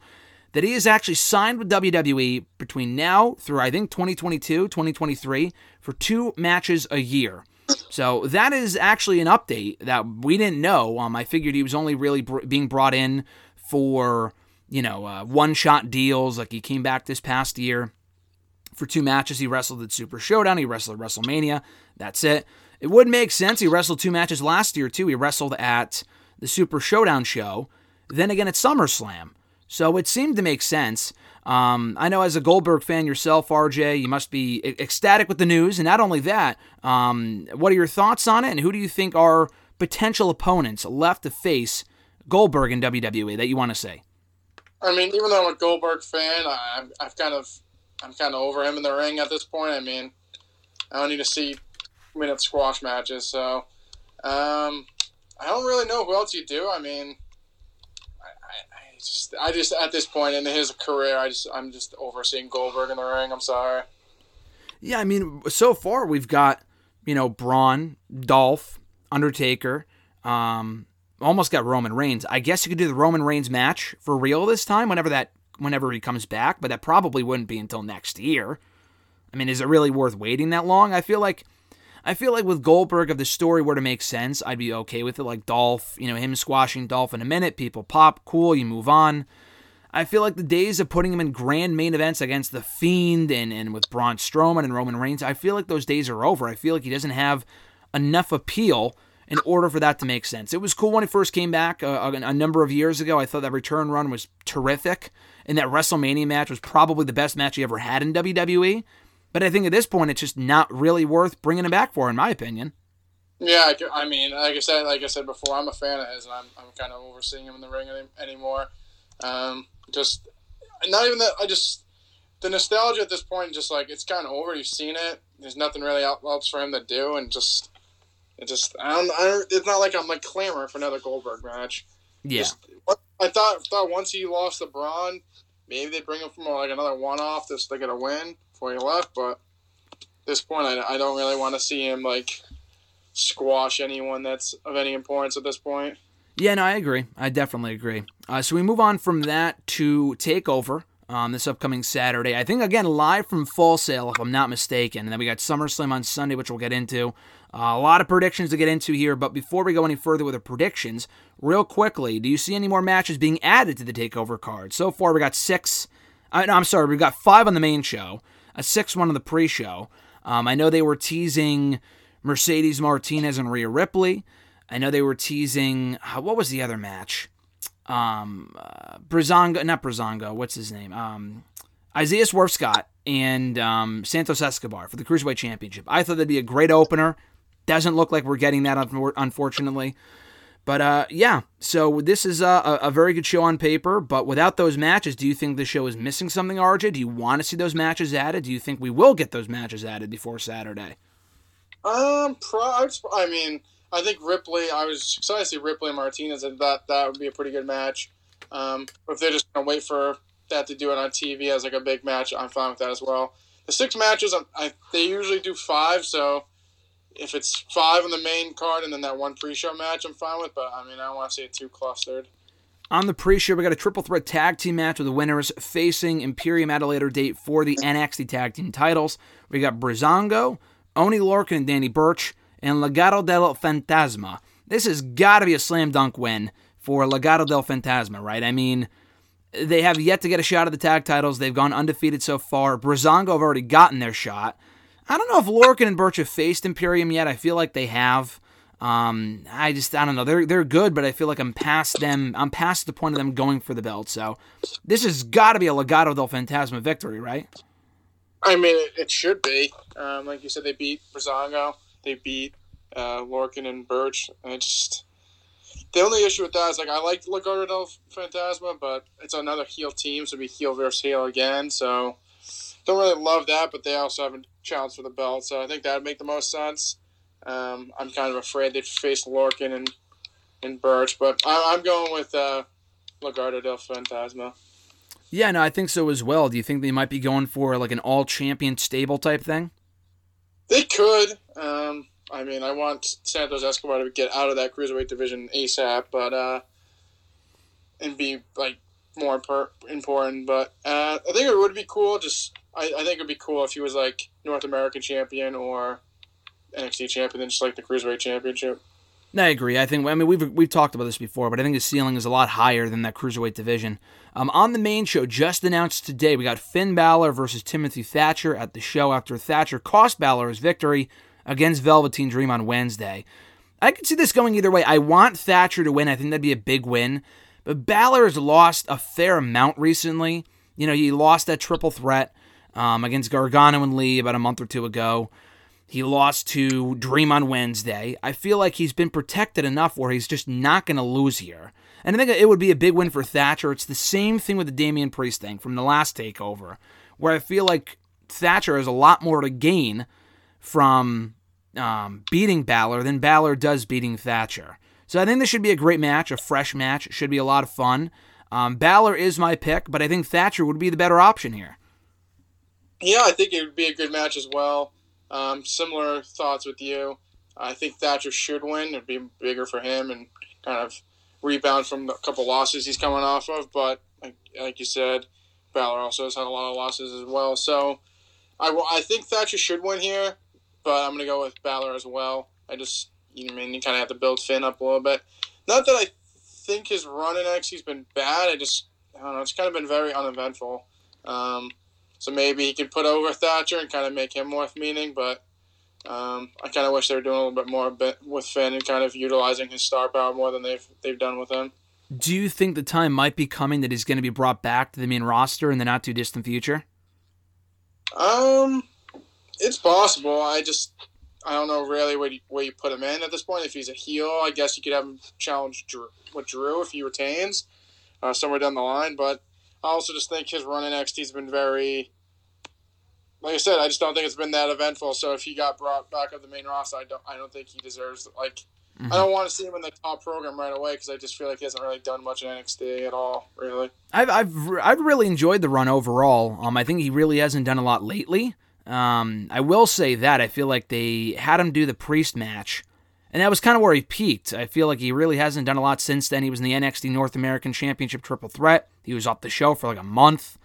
That he is actually signed with WWE between now through I think 2022, 2023 for two matches a year. So that is actually an update that we didn't know. Um, I figured he was only really br- being brought in for you know uh, one shot deals. Like he came back this past year for two matches. He wrestled at Super Showdown. He wrestled at WrestleMania. That's it. It would make sense. He wrestled two matches last year too. He wrestled at the Super Showdown show, then again at SummerSlam. So it seemed to make sense. Um, I know as a Goldberg fan yourself, RJ, you must be ecstatic with the news. And not only that, um, what are your thoughts on it? And who do you think are potential opponents left to face Goldberg in WWE that you want to say? I mean, even though I'm a Goldberg fan, I, I've kind of, I'm kind of over him in the ring at this point. I mean, I don't need to see minute squash matches, so um, I don't really know who else you do. I mean, just, I just at this point in his career, I just I'm just overseeing Goldberg in the ring. I'm sorry. Yeah, I mean, so far we've got you know Braun, Dolph, Undertaker, um, almost got Roman Reigns. I guess you could do the Roman Reigns match for real this time, whenever that whenever he comes back, but that probably wouldn't be until next year. I mean, is it really worth waiting that long? I feel like I feel like with Goldberg, if the story were to make sense, I'd be okay with it. Like Dolph, you know, him squashing Dolph in a minute, people pop, cool, you move on. I feel like the days of putting him in grand main events against The Fiend and, and with Braun Strowman and Roman Reigns, I feel like those days are over. I feel like he doesn't have enough appeal in order for that to make sense. It was cool when he first came back a, uh, a, a number of years ago. I thought that return run was terrific. And that WrestleMania match was probably the best match he ever had in WWE. But I think at this point, it's just not really worth bringing him back for, in my opinion. Yeah, I mean, like I said, like I said before, I'm a fan of his, and I'm, I'm kind of overseeing him in the ring any, anymore. Um, just not even that. I just the nostalgia at this point, just like it's kind of over. You've seen it. There's nothing really else for him to do, and just it just I don't. I don't it's not like I'm like clamoring for another Goldberg match. Yeah. Just, I thought thought once he lost the Braun, maybe they bring him from like another one off just to get a win before he left. But at this point, I, I don't really want to see him like squash anyone that's of any importance at this point. Yeah, no, I agree. I definitely agree. Uh, so we move on from that to Takeover um, this upcoming Saturday. I think again live from Full Sail, if I'm not mistaken. And then we got SummerSlam on Sunday, which we'll get into. Uh, a lot of predictions to get into here, but before we go any further with the predictions, real quickly, do you see any more matches being added to the Takeover card? So far, we got six. Uh, no, I'm sorry, we got five on the main show a 6 1 on the pre show. Um, I know they were teasing Mercedes Martinez and Rhea Ripley. I know they were teasing, uh, what was the other match? Um, uh, Breezango, not Breezango, what's his name? Um, Isaiah Swerve Scott and um, Santos Escobar for the Cruiserweight Championship. I thought that'd be a great opener. Doesn't look like we're getting that, unfortunately. But uh, yeah, so this is a, a, very good show on paper. But without those matches, do you think the show is missing something, RJ? Do you want to see those matches added? Do you think we will get those matches added before Saturday? Um, pro- I mean, I think Ripley. I was excited to see Ripley and Martinez, and that that would be a pretty good match. Um, if they're just gonna wait for that to do it on TV as like a big match, I'm fine with that as well. The six matches, I they usually do five, so if it's five on the main card and then that one pre-show match, I'm fine with. But I mean, I don't want to see it too clustered. On the pre-show, we got a triple threat tag team match with the winners facing Imperium at a later date for the NXT tag team titles. We got Breezango, Oni Lorcan, and Danny Burch, and Legado del Fantasma. This has got to be a slam dunk win for Legado del Fantasma, right? I mean, they have yet to get a shot at the tag titles. They've gone undefeated so far. Breezango have already gotten their shot. I don't know if Lorcan and Burch have faced Imperium yet. I feel like they have. Um, I just I don't know. They're they're good, but I feel like I'm past them. I'm past the point of them going for the belt. So this has got to be a Legado del Fantasma victory, right? I mean, it, should be. Um, like you said, they beat Breezango. They beat uh, Lorcan and Burch. And just the only issue with that is like I like Legado del Fantasma, but it's another heel team, so be heel versus heel again. So don't really love that, but they also have a challenge for the belt, so I think that would make the most sense. Um, I'm kind of afraid they'd face Lorcan and, and Burch, but I, am going with uh, del Fantasma. Yeah, no, I think so as well. Do you think they might be going for like an all champion stable type thing? They could. Um, I mean, I want Santos Escobar to get out of that cruiserweight division ASAP, but uh, and be like more important. But uh, I think it would be cool. Just I, I think it'd be cool if he was like North American champion or NXT champion, then just like the cruiserweight championship. I agree. I think I mean we've we've talked about this before, but I think the ceiling is a lot higher than that cruiserweight division. Um, on the main show, just announced today, we got Finn Balor versus Timothy Thatcher at the show after Thatcher cost Balor his victory against Velveteen Dream on Wednesday. I could see this going either way. I want Thatcher to win. I think that'd be a big win. But Balor has lost a fair amount recently. You know, he lost that triple threat um, against Gargano and Lee about a month or two ago. He lost to Dream on Wednesday. I feel like he's been protected enough where he's just not going to lose here. And I think it would be a big win for Thatcher. It's the same thing with the Damian Priest thing from the last takeover, where I feel like Thatcher has a lot more to gain from um, beating Balor than Balor does beating Thatcher. So I think this should be a great match, a fresh match. It should be a lot of fun. Um, Balor is my pick, but I think Thatcher would be the better option here. Yeah, I think it would be a good match as well. Um, similar thoughts with you. I think Thatcher should win. It'd be bigger for him and kind of rebound from a couple losses he's coming off of. But like, like you said, Balor also has had a lot of losses as well. So I, I think Thatcher should win here, but I'm going to go with Balor as well. I just, you mean, you kind of have to build Finn up a little bit. Not that I think his run in NXT's been bad. I just, I don't know, it's kind of been very uneventful. Um, so maybe he could put over Thatcher and kind of make him worth meaning, but um, I kind of wish they were doing a little bit more with Finn and kind of utilizing his star power more than they've they've done with him. Do you think the time might be coming that he's going to be brought back to the main roster in the not too distant future? Um, it's possible. I just I don't know really where you, where you put him in at this point. If he's a heel, I guess you could have him challenge Drew, with Drew if he retains uh, somewhere down the line. But I also just think his run in NXT has been very like I said, I just don't think it's been that eventful. So if he got brought back up the main roster, I don't I don't think he deserves like mm-hmm. I don't want to see him in the top program right away because I just feel like he hasn't really done much in NXT at all, really. I've I've I've really enjoyed the run overall. Um, I think he really hasn't done a lot lately. Um, I will say that I feel like they had him do the priest match, and that was kind of where he peaked. I feel like he really hasn't done a lot since then. He was in the NXT North American Championship Triple Threat. He was off the show for like a month.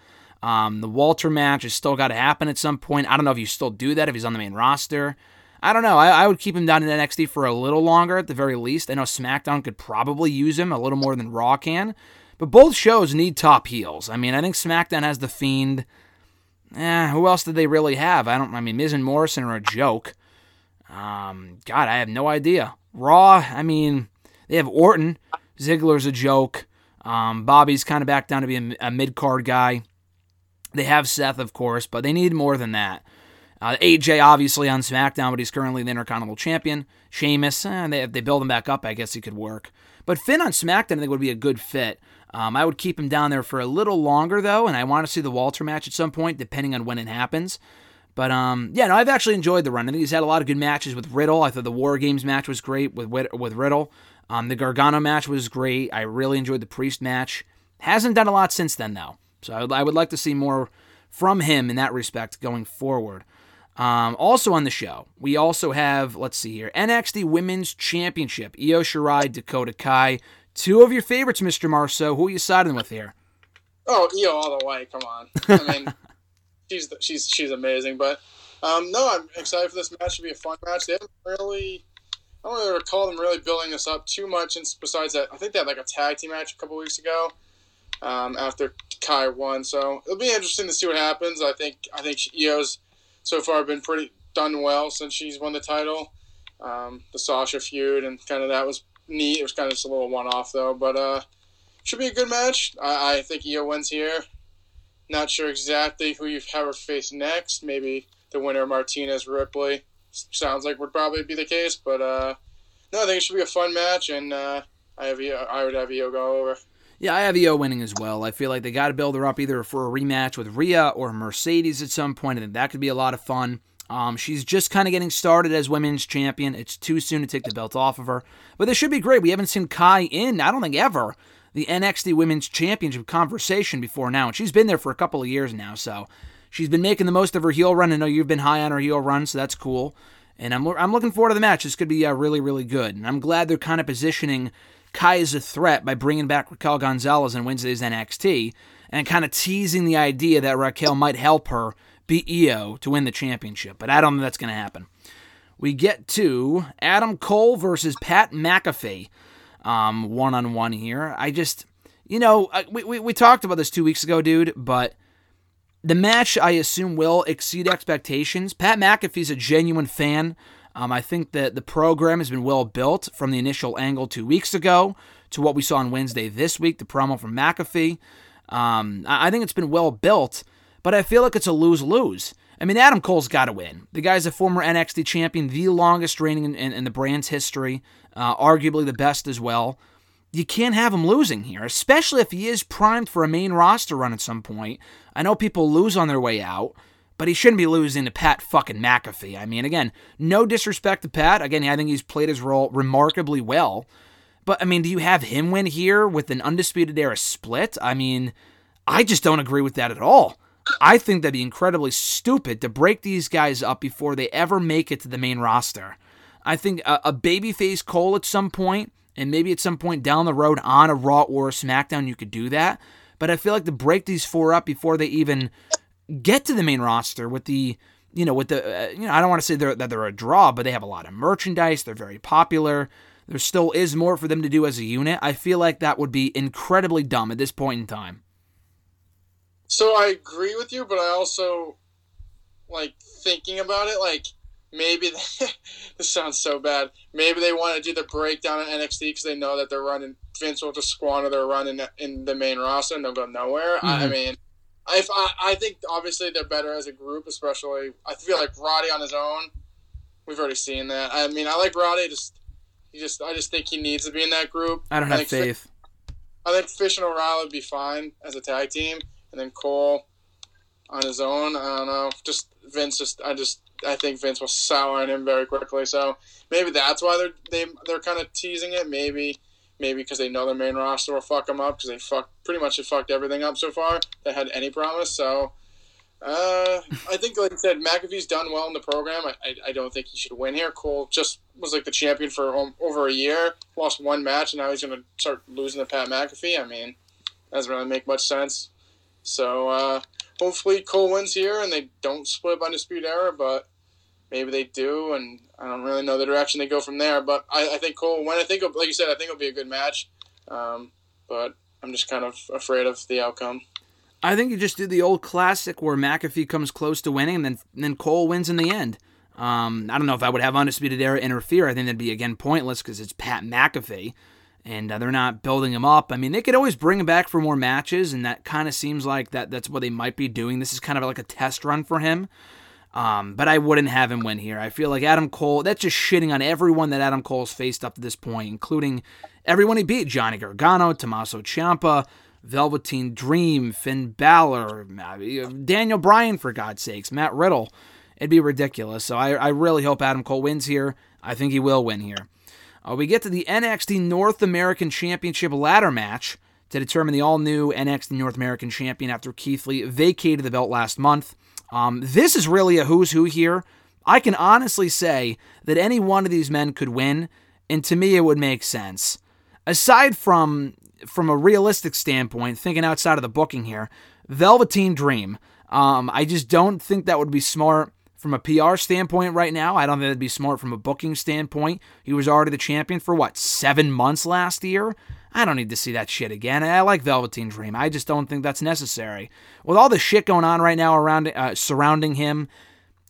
Um, the Walter match has still got to happen at some point. I don't know if you still do that if he's on the main roster. I don't know. I, I, would keep him down in NXT for a little longer at the very least. I know SmackDown could probably use him a little more than Raw can, but both shows need top heels. I mean, I think SmackDown has the Fiend. Eh, who else did they really have? I don't. I mean, Miz and Morrison are a joke. Um, God, I have no idea. Raw. I mean, they have Orton. Ziggler's a joke. Um, Bobby's kind of back down to be a, a mid card guy. They have Seth, of course, but they need more than that. Uh, AJ obviously on SmackDown, but he's currently the Intercontinental Champion. Sheamus, eh, they, if they build him back up, I guess he could work. But Finn on SmackDown, I think would be a good fit. Um, I would keep him down there for a little longer though, and I want to see the Walter match at some point, depending on when it happens. But um, yeah, no, I've actually enjoyed the run. I think he's had a lot of good matches with Riddle. I thought the War Games match was great with with Riddle. Um, the Gargano match was great. I really enjoyed the Priest match. Hasn't done a lot since then though. So I would, I would like to see more from him in that respect going forward. Um, also on the show, we also have, let's see here, NXT Women's Championship, Io Shirai, Dakota Kai. Two of your favorites, Mr. Marceau. Who are you siding with here? Oh, Io all the way. Come on. I mean, she's she's she's amazing. But um, no, I'm excited for this match to be a fun match. They haven't really, I don't really recall them really building this up too much. And besides that, I think they had like a tag team match a couple weeks ago um, after Kai won. So it'll be interesting to see what happens. I think I think Io's so far been pretty done well since she's won the title. Um, the Sasha feud and kind of that was neat. It was kind of just a little one off though, but uh, should be a good match. I, I think Io wins here. Not sure exactly who you have her face next. Maybe the winner Martinez Ripley. Sounds like would probably be the case, but uh, no, I think it should be a fun match, and uh, I have I would have Io go over. Yeah, I have Io winning as well. I feel like they got to build her up either for a rematch with Rhea or Mercedes at some and that could be a lot of fun. Um, she's just kind of getting started as women's champion. It's too soon to take the belt off of her. But this should be great. We haven't seen Kai in, I don't think ever, the NXT Women's Championship conversation before now. And she's been there for a couple of years now. So she's been making the most of her heel run. I know you've been high on her heel run, so that's cool. And I'm, I'm looking forward to the match. This could be uh, really, really good. And I'm glad they're kind of positioning Kai is a threat by bringing back Raquel Gonzalez in Wednesday's NXT and kind of teasing the idea that Raquel might help her beat Io to win the championship. But I don't think that's going to happen. We get to Adam Cole versus Pat McAfee one on one here. I just, you know, we, we, we talked about this two weeks ago, dude, but the match I assume will exceed expectations. Pat McAfee's a genuine fan Um, I think that the program has been well built from the initial angle two weeks ago to what we saw on Wednesday this week, the promo from McAfee. Um, I think it's been well built, but I feel like it's a lose lose. I mean, Adam Cole's got to win. The guy's a former NXT champion, the longest reigning in, in, in the brand's history, uh, arguably the best as well. You can't have him losing here, especially if he is primed for a main roster run at some point. I know people lose on their way out, but he shouldn't be losing to Pat fucking McAfee. I mean, again, no disrespect to Pat. Again, I think he's played his role remarkably well. But I mean, do you have him win here with an undisputed era split? I mean, I just don't agree with that at all. I think that'd be incredibly stupid to break these guys up before they ever make it to the main roster. I think a, a babyface Cole at some point, and maybe at some point down the road on a Raw or a SmackDown, you could do that. But I feel like to break these four up before they even get to the main roster with the you know with the uh, you know I don't want to say they're, that they're a draw, but they have a lot of merchandise. They're very popular. There still is more for them to do as a unit. I feel like that would be incredibly dumb at this point in time. So I agree with you, but I also like thinking about it. Like maybe they, this sounds so bad. Maybe they want to do the breakdown at NXT because they know that they're running. Vince will just squander their run in, in the main roster and they'll go nowhere. Mm-hmm. I mean, if I, I think obviously they're better as a group, especially. I feel like Roddy on his own. We've already seen that. I mean, I like Roddy. Just he just I just think he needs to be in that group. I don't I have faith. Fish, I think Fish and O'Reilly would be fine as a tag team, and then Cole on his own. I don't know. Just Vince. Just I just I think Vince will sour on him very quickly. So maybe that's why they're they they're kind of teasing it. Maybe maybe because they know their main roster will fuck them up because they fuck pretty much have fucked everything up so far that had any promise. So uh, I think, like I said, McAfee's done well in the program. I, I, I, don't think he should win here. Cole just was like the champion for um, over a year, lost one match, and now he's going to start losing to Pat McAfee. I mean, doesn't really make much sense. So uh, hopefully Cole wins here and they don't split up Undisputed Era, but maybe they do, and I don't really know the direction they go from there. But I, I think Cole, when I think, like you said, I think it'll be a good match. Um, but I'm just kind of afraid of the outcome. I think you just do the old classic where McAfee comes close to winning, and then and then Cole wins in the end. Um, I don't know if I would have Undisputed Era interfere. I think that'd be again pointless because it's Pat McAfee, and uh, they're not building him up. I mean, they could always bring him back for more matches, and that kind of seems like that that's what they might be doing. This is kind of like a test run for him. Um, but I wouldn't have him win here. I feel like Adam Cole, that's just shitting on everyone that Adam Cole's faced up to this point, including everyone he beat Johnny Gargano, Tommaso Ciampa, Velveteen Dream, Finn Balor, Daniel Bryan, for God's sakes, Matt Riddle. It'd be ridiculous. So I, I really hope Adam Cole wins here. I think he will win here. Uh, we get to the NXT North American Championship ladder match to determine the all new NXT North American Champion after Keith Lee vacated the belt last month. Um, this is really a who's who here. I can honestly say that any one of these men could win, and to me, it would make sense. Aside from from a realistic standpoint, thinking outside of the booking here, Velveteen Dream. Um, I just don't think that would be smart from a PR standpoint right now. I don't think that'd be smart from a booking standpoint. He was already the champion for what seven months last year. I don't need to see that shit again. I like Velveteen Dream. I just don't think that's necessary. With all the shit going on right now around uh, surrounding him,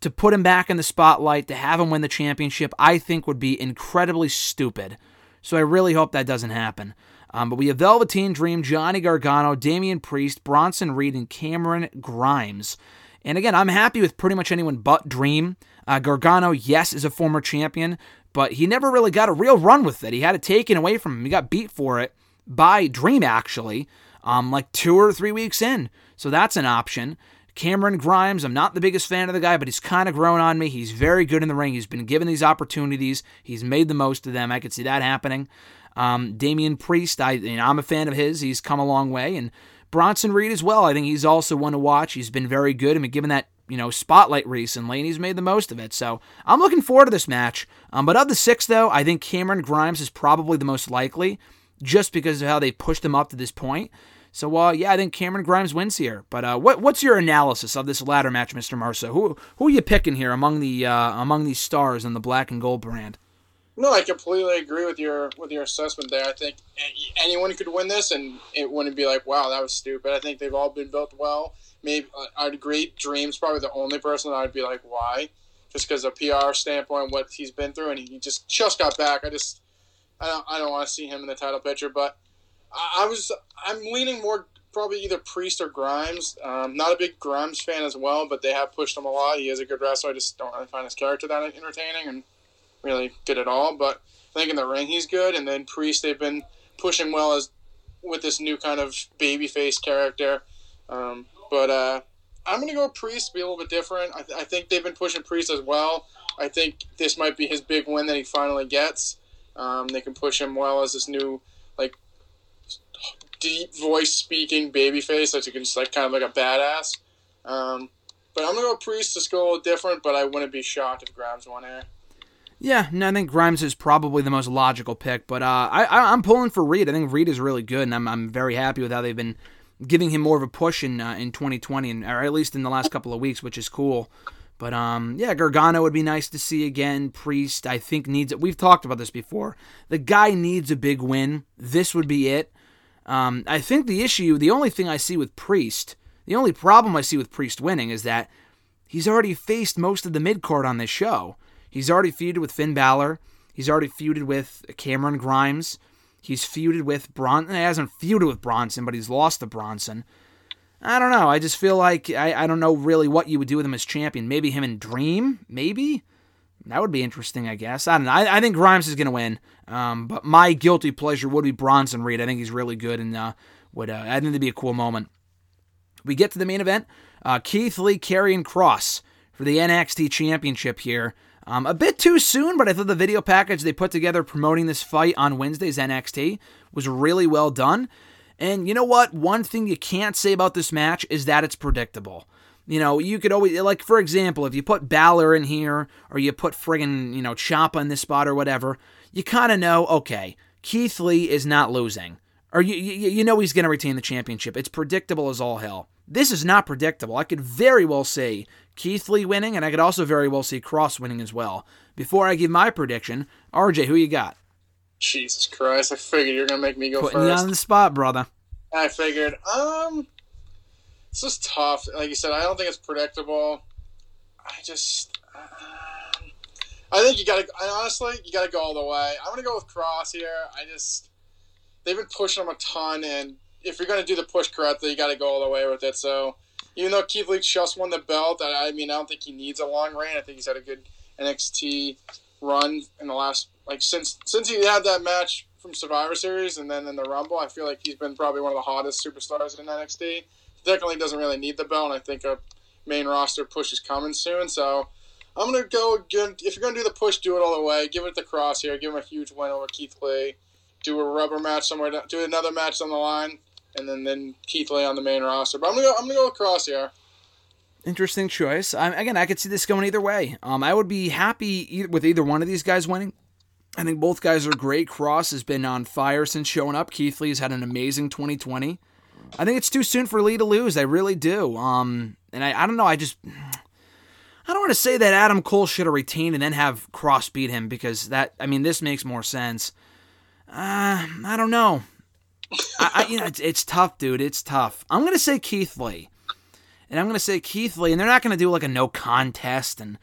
to put him back in the spotlight, to have him win the championship, I think would be incredibly stupid. So I really hope that doesn't happen. Um, but we have Velveteen Dream, Johnny Gargano, Damian Priest, Bronson Reed, and Cameron Grimes. And again, I'm happy with pretty much anyone but Dream. Uh, Gargano, yes, is a former champion, but he never really got a real run with it. He had it taken away from him. He got beat for it by Dream, actually, um, like two or three weeks in. So that's an option. Cameron Grimes, I'm not the biggest fan of the guy, but he's kind of grown on me. He's very good in the ring. He's been given these opportunities. He's made the most of them. I could see that happening. Um, Damian Priest, I, you know, I'm a fan of his. He's come a long way. And Bronson Reed as well. I think he's also one to watch. He's been very good. I mean, given that you know, spotlight recently, and he's made the most of it. So I'm looking forward to this match. Um, but of the six, though, I think Cameron Grimes is probably the most likely, just because of how they pushed him up to this point. So, uh, yeah, I think Cameron Grimes wins here. But uh, what, what's your analysis of this ladder match, Mr. Marceau? Who who are you picking here among the uh, among these stars in the black and gold brand? No, I completely agree with your with your assessment there. I think anyone could win this, and it wouldn't be like, "Wow, that was stupid." I think they've all been built well maybe I'd agree. Dream's probably the only person I'd be like, why? just because of PR standpoint, what he's been through, and he just just got back. I just I don't I don't want to see him in the title picture, but I, I was I'm leaning more probably either Priest or Grimes. Um, not a big Grimes fan as well, but they have pushed him a lot. He is a good wrestler. I just don't really find his character that entertaining and really good at all. But I think in the ring he's good, and then Priest they've been pushing well as with this new kind of babyface character. Um, but uh, I'm to go Priest, be a little bit different. I, th- I, think they've been pushing Priest as well. I think this might be his big win that he finally gets. Um, they can push him well as this new, like, deep voice speaking babyface that you can just, like, kind of like a badass. Um, but I'm to go Priest, just go a little different, but I wouldn't be shocked if Grimes won here. Yeah, no, I think Grimes is probably the most logical pick, but uh, I, am pulling for Reed. I think Reed is really good, and I'm, I'm very happy with how they've been giving him more of a push in uh, in 2020, and, or at least in the last couple of weeks, which is cool. But um, yeah, Gargano would be nice to see again. Priest, I think needs it. We've talked about this before. The guy needs a big win. This would be it. Um, I think the issue, the only thing I see with Priest, the only problem I see with Priest winning is that he's already faced most of the mid card on this show. He's already feuded with Finn Balor. He's already feuded with Cameron Grimes. He's feuded with Bronson. He hasn't feuded with Bronson, but he's lost to Bronson. I don't know. I just feel like I, I don't know really what you would do with him as champion. Maybe him and Dream? Maybe? That would be interesting, I guess. I don't know. I, I think Grimes is going to win. Um, but my guilty pleasure would be Bronson Reed. I think he's really good and uh, would uh, I think it'd be a cool moment. We get to the main event. Uh, Keith Lee, Karrion Kross for the NXT Championship here. Um, a bit too soon, but I thought the video package they put together promoting this fight on Wednesday's NXT was really well done. And you know what? One thing you can't say about this match is that it's predictable. You know, you could always, like, for example, if you put Balor in here or you put friggin', you know, Ciampa in this spot or whatever, you kind of know, okay, Keith Lee is not losing. Or you, you, you know he's to retain the championship. It's predictable as all hell. This is not predictable. I could very well say Keith Lee winning, and I could also very well see Kross winning as well. Before I give my prediction, RJ, who you got? Jesus Christ! I figured you're gonna make me go Putting first. you on the spot, brother. I figured. Um, this is tough. Like you said, I don't think it's predictable. I just, um, I think you gotta. Honestly, you gotta go all the way. I'm gonna go with Kross here. I just, they've been pushing him a ton, and if you're gonna do the push correctly, you gotta go all the way with it. So even though Keith Lee just won the belt, I, I mean, I don't think he needs a long reign. I think he's had a good NXT run in the last like since since he had that match from Survivor Series and then in the Rumble. I feel like he's been probably one of the hottest superstars in NXT. Definitely doesn't really need the belt, and I think a main roster push is coming soon. So I'm gonna go again. If you're gonna do the push, do it all the way. Give it the cross here. Give him a huge win over Keith Lee. Do a rubber match somewhere. Do another match on the line and then then Keith Lee on the main roster. But I'm gonna go, I'm gonna go Kross here. Interesting choice. I, again, I could see this going either way. Um, I would be happy with either one of these guys winning. I think both guys are great. Kross has been on fire since showing up. Keith Lee has had an amazing 2020. I think it's too soon for Lee to lose. I really do. Um, and I, I don't know. I just I don't want to say that Adam Cole should have retained and then have Kross beat him because that I mean this makes more sense. Uh, I don't know. I, I, you know, it's, it's tough, dude. It's tough. I'm gonna say Keith Lee, and I'm gonna say Keith Lee, and they're not gonna do like a no contest. And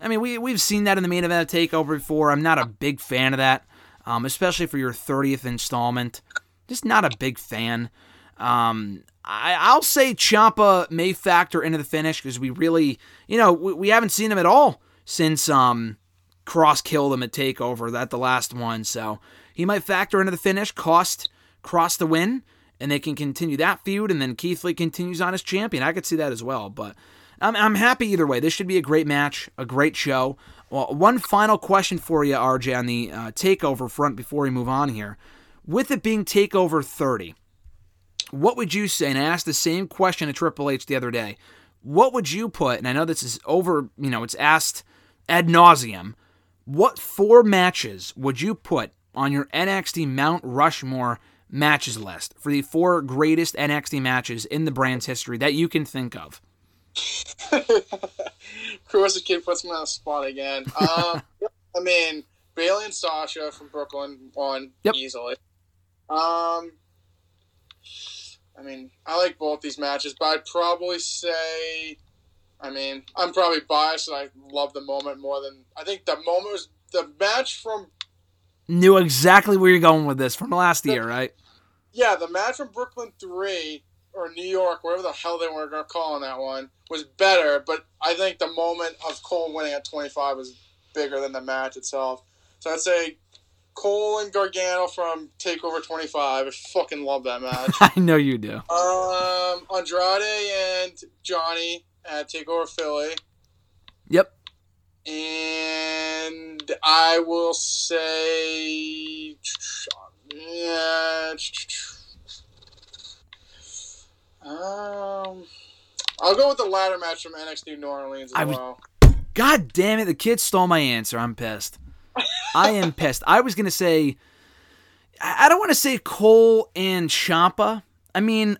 I mean, we we've seen that in the main event of Takeover before. I'm not a big fan of that, um, especially for your 30th installment. Just not a big fan. Um, I, I'll say Ciampa may factor into the finish because we really, you know, we, we haven't seen him at all since um, Kross killed him at Takeover, that the last one. So he might factor into the finish, cost Kross the win, and they can continue that feud, and then Keith Lee continues on as champion. I could see that as well, but I'm, I'm happy either way. This should be a great match, a great show. Well, one final question for you, RJ, on the uh, takeover front before we move on here. With it being takeover 30, what would you say? And I asked the same question to Triple H the other day. What would you put? And I know this is over, you know, it's asked ad nauseum. What four matches would you put on your NXT Mount Rushmore matches list for the four greatest NXT matches in the brand's history that you can think of? The kid puts me on the spot again. Um, I mean, Bayley and Sasha from Brooklyn won yep. easily. Um, I mean, I like both these matches, but I'd probably say I mean, I'm probably biased. And I love the moment more than I think the moment was the match from. Knew exactly where you're going with this from last year, right? Yeah, the match from Brooklyn Three or New York, whatever the hell they were going to call on that one, was better. But I think the moment of Cole winning at 25 was bigger than the match itself. So I'd say Cole and Gargano from Takeover 25. I fucking love that match. I know you do. Um, Andrade and Johnny at Takeover Philly. Yep. And I will say, yeah, um, I'll go with the ladder match from NXT New Orleans as I was- well. God damn it, the kid stole my answer. I'm pissed. I am pissed. I was going to say, I I don't want to say Cole and Ciampa. I mean,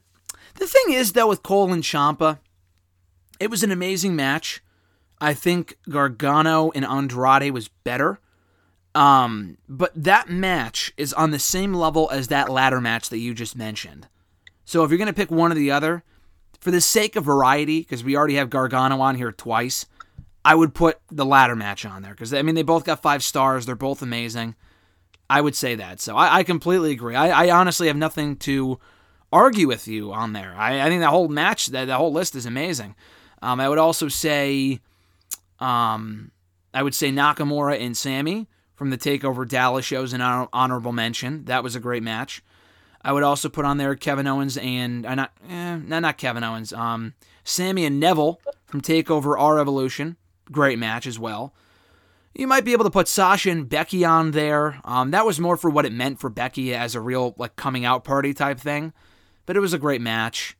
the thing is, though, with Cole and Ciampa, it was an amazing match. I think Gargano and Andrade was better. Um, but that match is on the same level as that ladder match that you just mentioned. So if you're going to pick one or the other, for the sake of variety, because we already have Gargano on here twice, I would put the ladder match on there because I mean they both got five stars. They're both amazing. I would say that. So I, I completely agree. I, I honestly have nothing to argue with you on there. I, I think that whole match, that the whole list is amazing. Um, I would also say, um, I would say Nakamura and Sammy from the Takeover Dallas shows an honorable mention. That was a great match. I would also put on there Kevin Owens and uh, not, eh, no, not Kevin Owens. Um, Sammy and Neville from Takeover R Evolution. Great match as well. You might be able to put Sasha and Becky on there. Um, that was more for what it meant for Becky as a real like coming out party type thing, but it was a great match.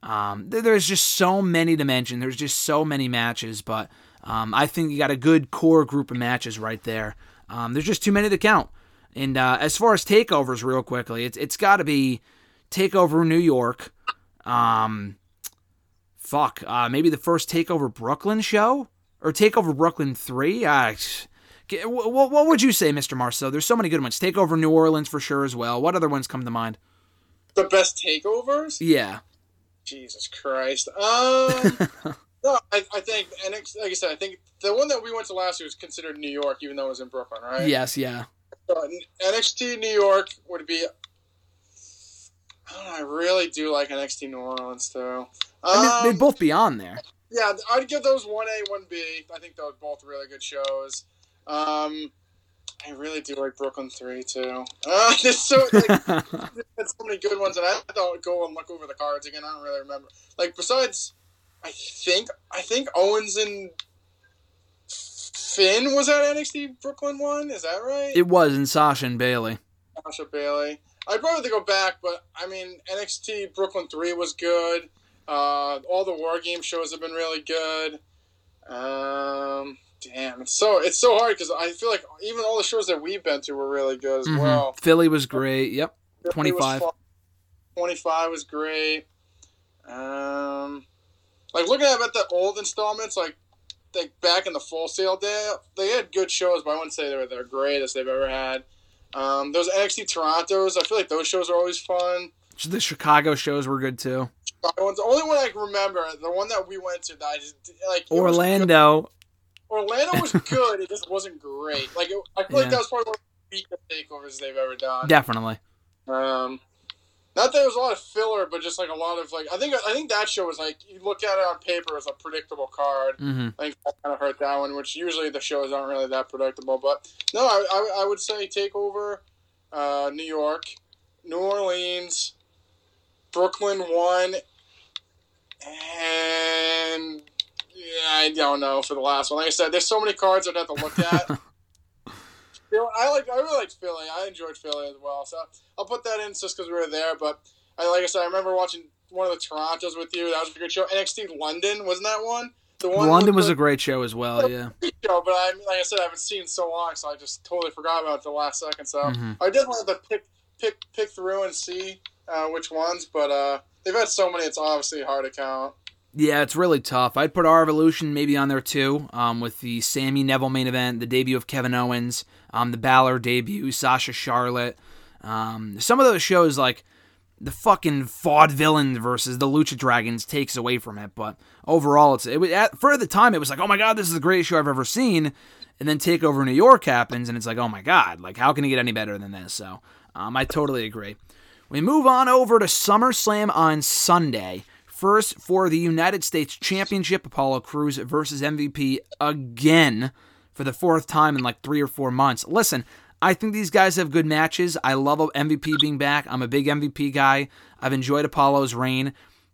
Um, there- there's just so many to mention. There's just so many matches, but um, I think you got a good core group of matches right there. Um, there's just too many to count. And uh, as far as takeovers, real quickly, it's it's got to be Takeover New York. Um, fuck, uh, maybe the first Takeover Brooklyn show or Takeover Brooklyn three. Uh, what, what would you say, Mr. Marceau? There's so many good ones. Takeover New Orleans for sure as well. What other ones come to mind? The best takeovers? Yeah. Jesus Christ. Um, no, I, I think, and like I said, I think the one that we went to last year was considered New York, even though it was in Brooklyn, right? Yes, yeah. So, NXT New York would be. I know. I really do like NXT New Orleans too. I mean, Um, they'd both be on there. yeah, I'd give those one A, one B. I think those both really good shows. Um, I really do like Brooklyn Three too. Uh, there's so like, there's so many good ones, and I have to go and look over the cards again. I don't really remember. Like besides, I think I think Owens and Finn was at NXT Brooklyn one. Is that right? It was in Sasha and Bayley. Sasha Bayley. I'd probably go back, but I mean NXT Brooklyn Three was good. Uh, all the War Game shows have been really good. Um, damn, it's so it's so hard because I feel like even all the shows that we've been to were really good as Mhm. well. Philly was great. Yep. twenty five. Twenty five was great. Um, like looking at the old installments, like like back in the Full Sail day, they had good shows, but I wouldn't say they were the greatest they've ever had. Um, those NXT Toronto's, I feel like those shows are always fun. The Chicago shows were good too. The only one I can remember, the one that we went to, that I just like it was Orlando. Orlando was good. it just wasn't great. Like it, I feel Yeah. like that was probably one of the weakest takeovers they've ever done. Definitely. Um, not that there was a lot of filler, but just like a lot of like I think I think that show was like you look at it on paper as a predictable card. hmm I think that kind of hurt that one, which usually the shows aren't really that predictable. But no, I, I, I would say Takeover, uh, New York, New Orleans, Brooklyn one, and yeah, I don't know for the last one. Like I said, there's so many cards I'd have to look at. Phil- I like I really liked Philly. I enjoyed Philly as well. So I'll put that in just because we were there. But I like I said, I remember watching one of the Torontos with you. That was a good show. NXT London wasn't that one? The one London was the- a great show as well. Yeah. show, but I like I said, I haven't seen so long, so I just totally forgot about it the last second. So Mhm. I definitely have to pick pick pick through and see uh, which ones. But uh, they've had so many; it's obviously hard to count. Yeah, it's really tough. I'd put R Evolution maybe on there too, um, with the Sammy Neville main event, the debut of Kevin Owens, um, the Balor debut, Sasha Charlotte. Um, some of those shows, like the fucking Vaudevillain versus the Lucha Dragons takes away from it. But overall, it's it was at, for the time it was like, oh my god, this is the greatest show I've ever seen. And then Takeover New York happens, and it's like, oh my god, like how can it get any better than this? So um, I totally agree. We move on over to SummerSlam on Sunday. First for the United States Championship, Apollo Crews versus MVP again for the fourth time in like three or four months. Listen, I think these guys have good matches. I love MVP being back. I'm a big MVP guy. I've enjoyed Apollo's reign.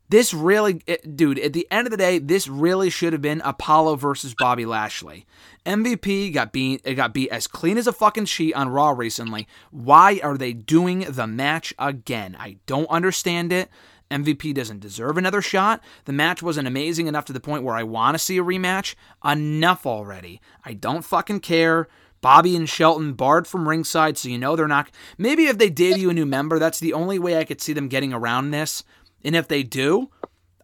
This really, it, dude, at the end of the day, this really should have been Apollo versus Bobby Lashley. MVP got beat, it got beat as clean as a fucking sheet on Raw recently. Why are they doing the match again? I don't understand it. MVP doesn't deserve another shot. The match wasn't amazing enough to the point where I want to see a rematch. Enough already. I don't fucking care. Bobby and Shelton barred from ringside, so you know they're not. Maybe if they debut a new member, that's the only way I could see them getting around this. And if they do,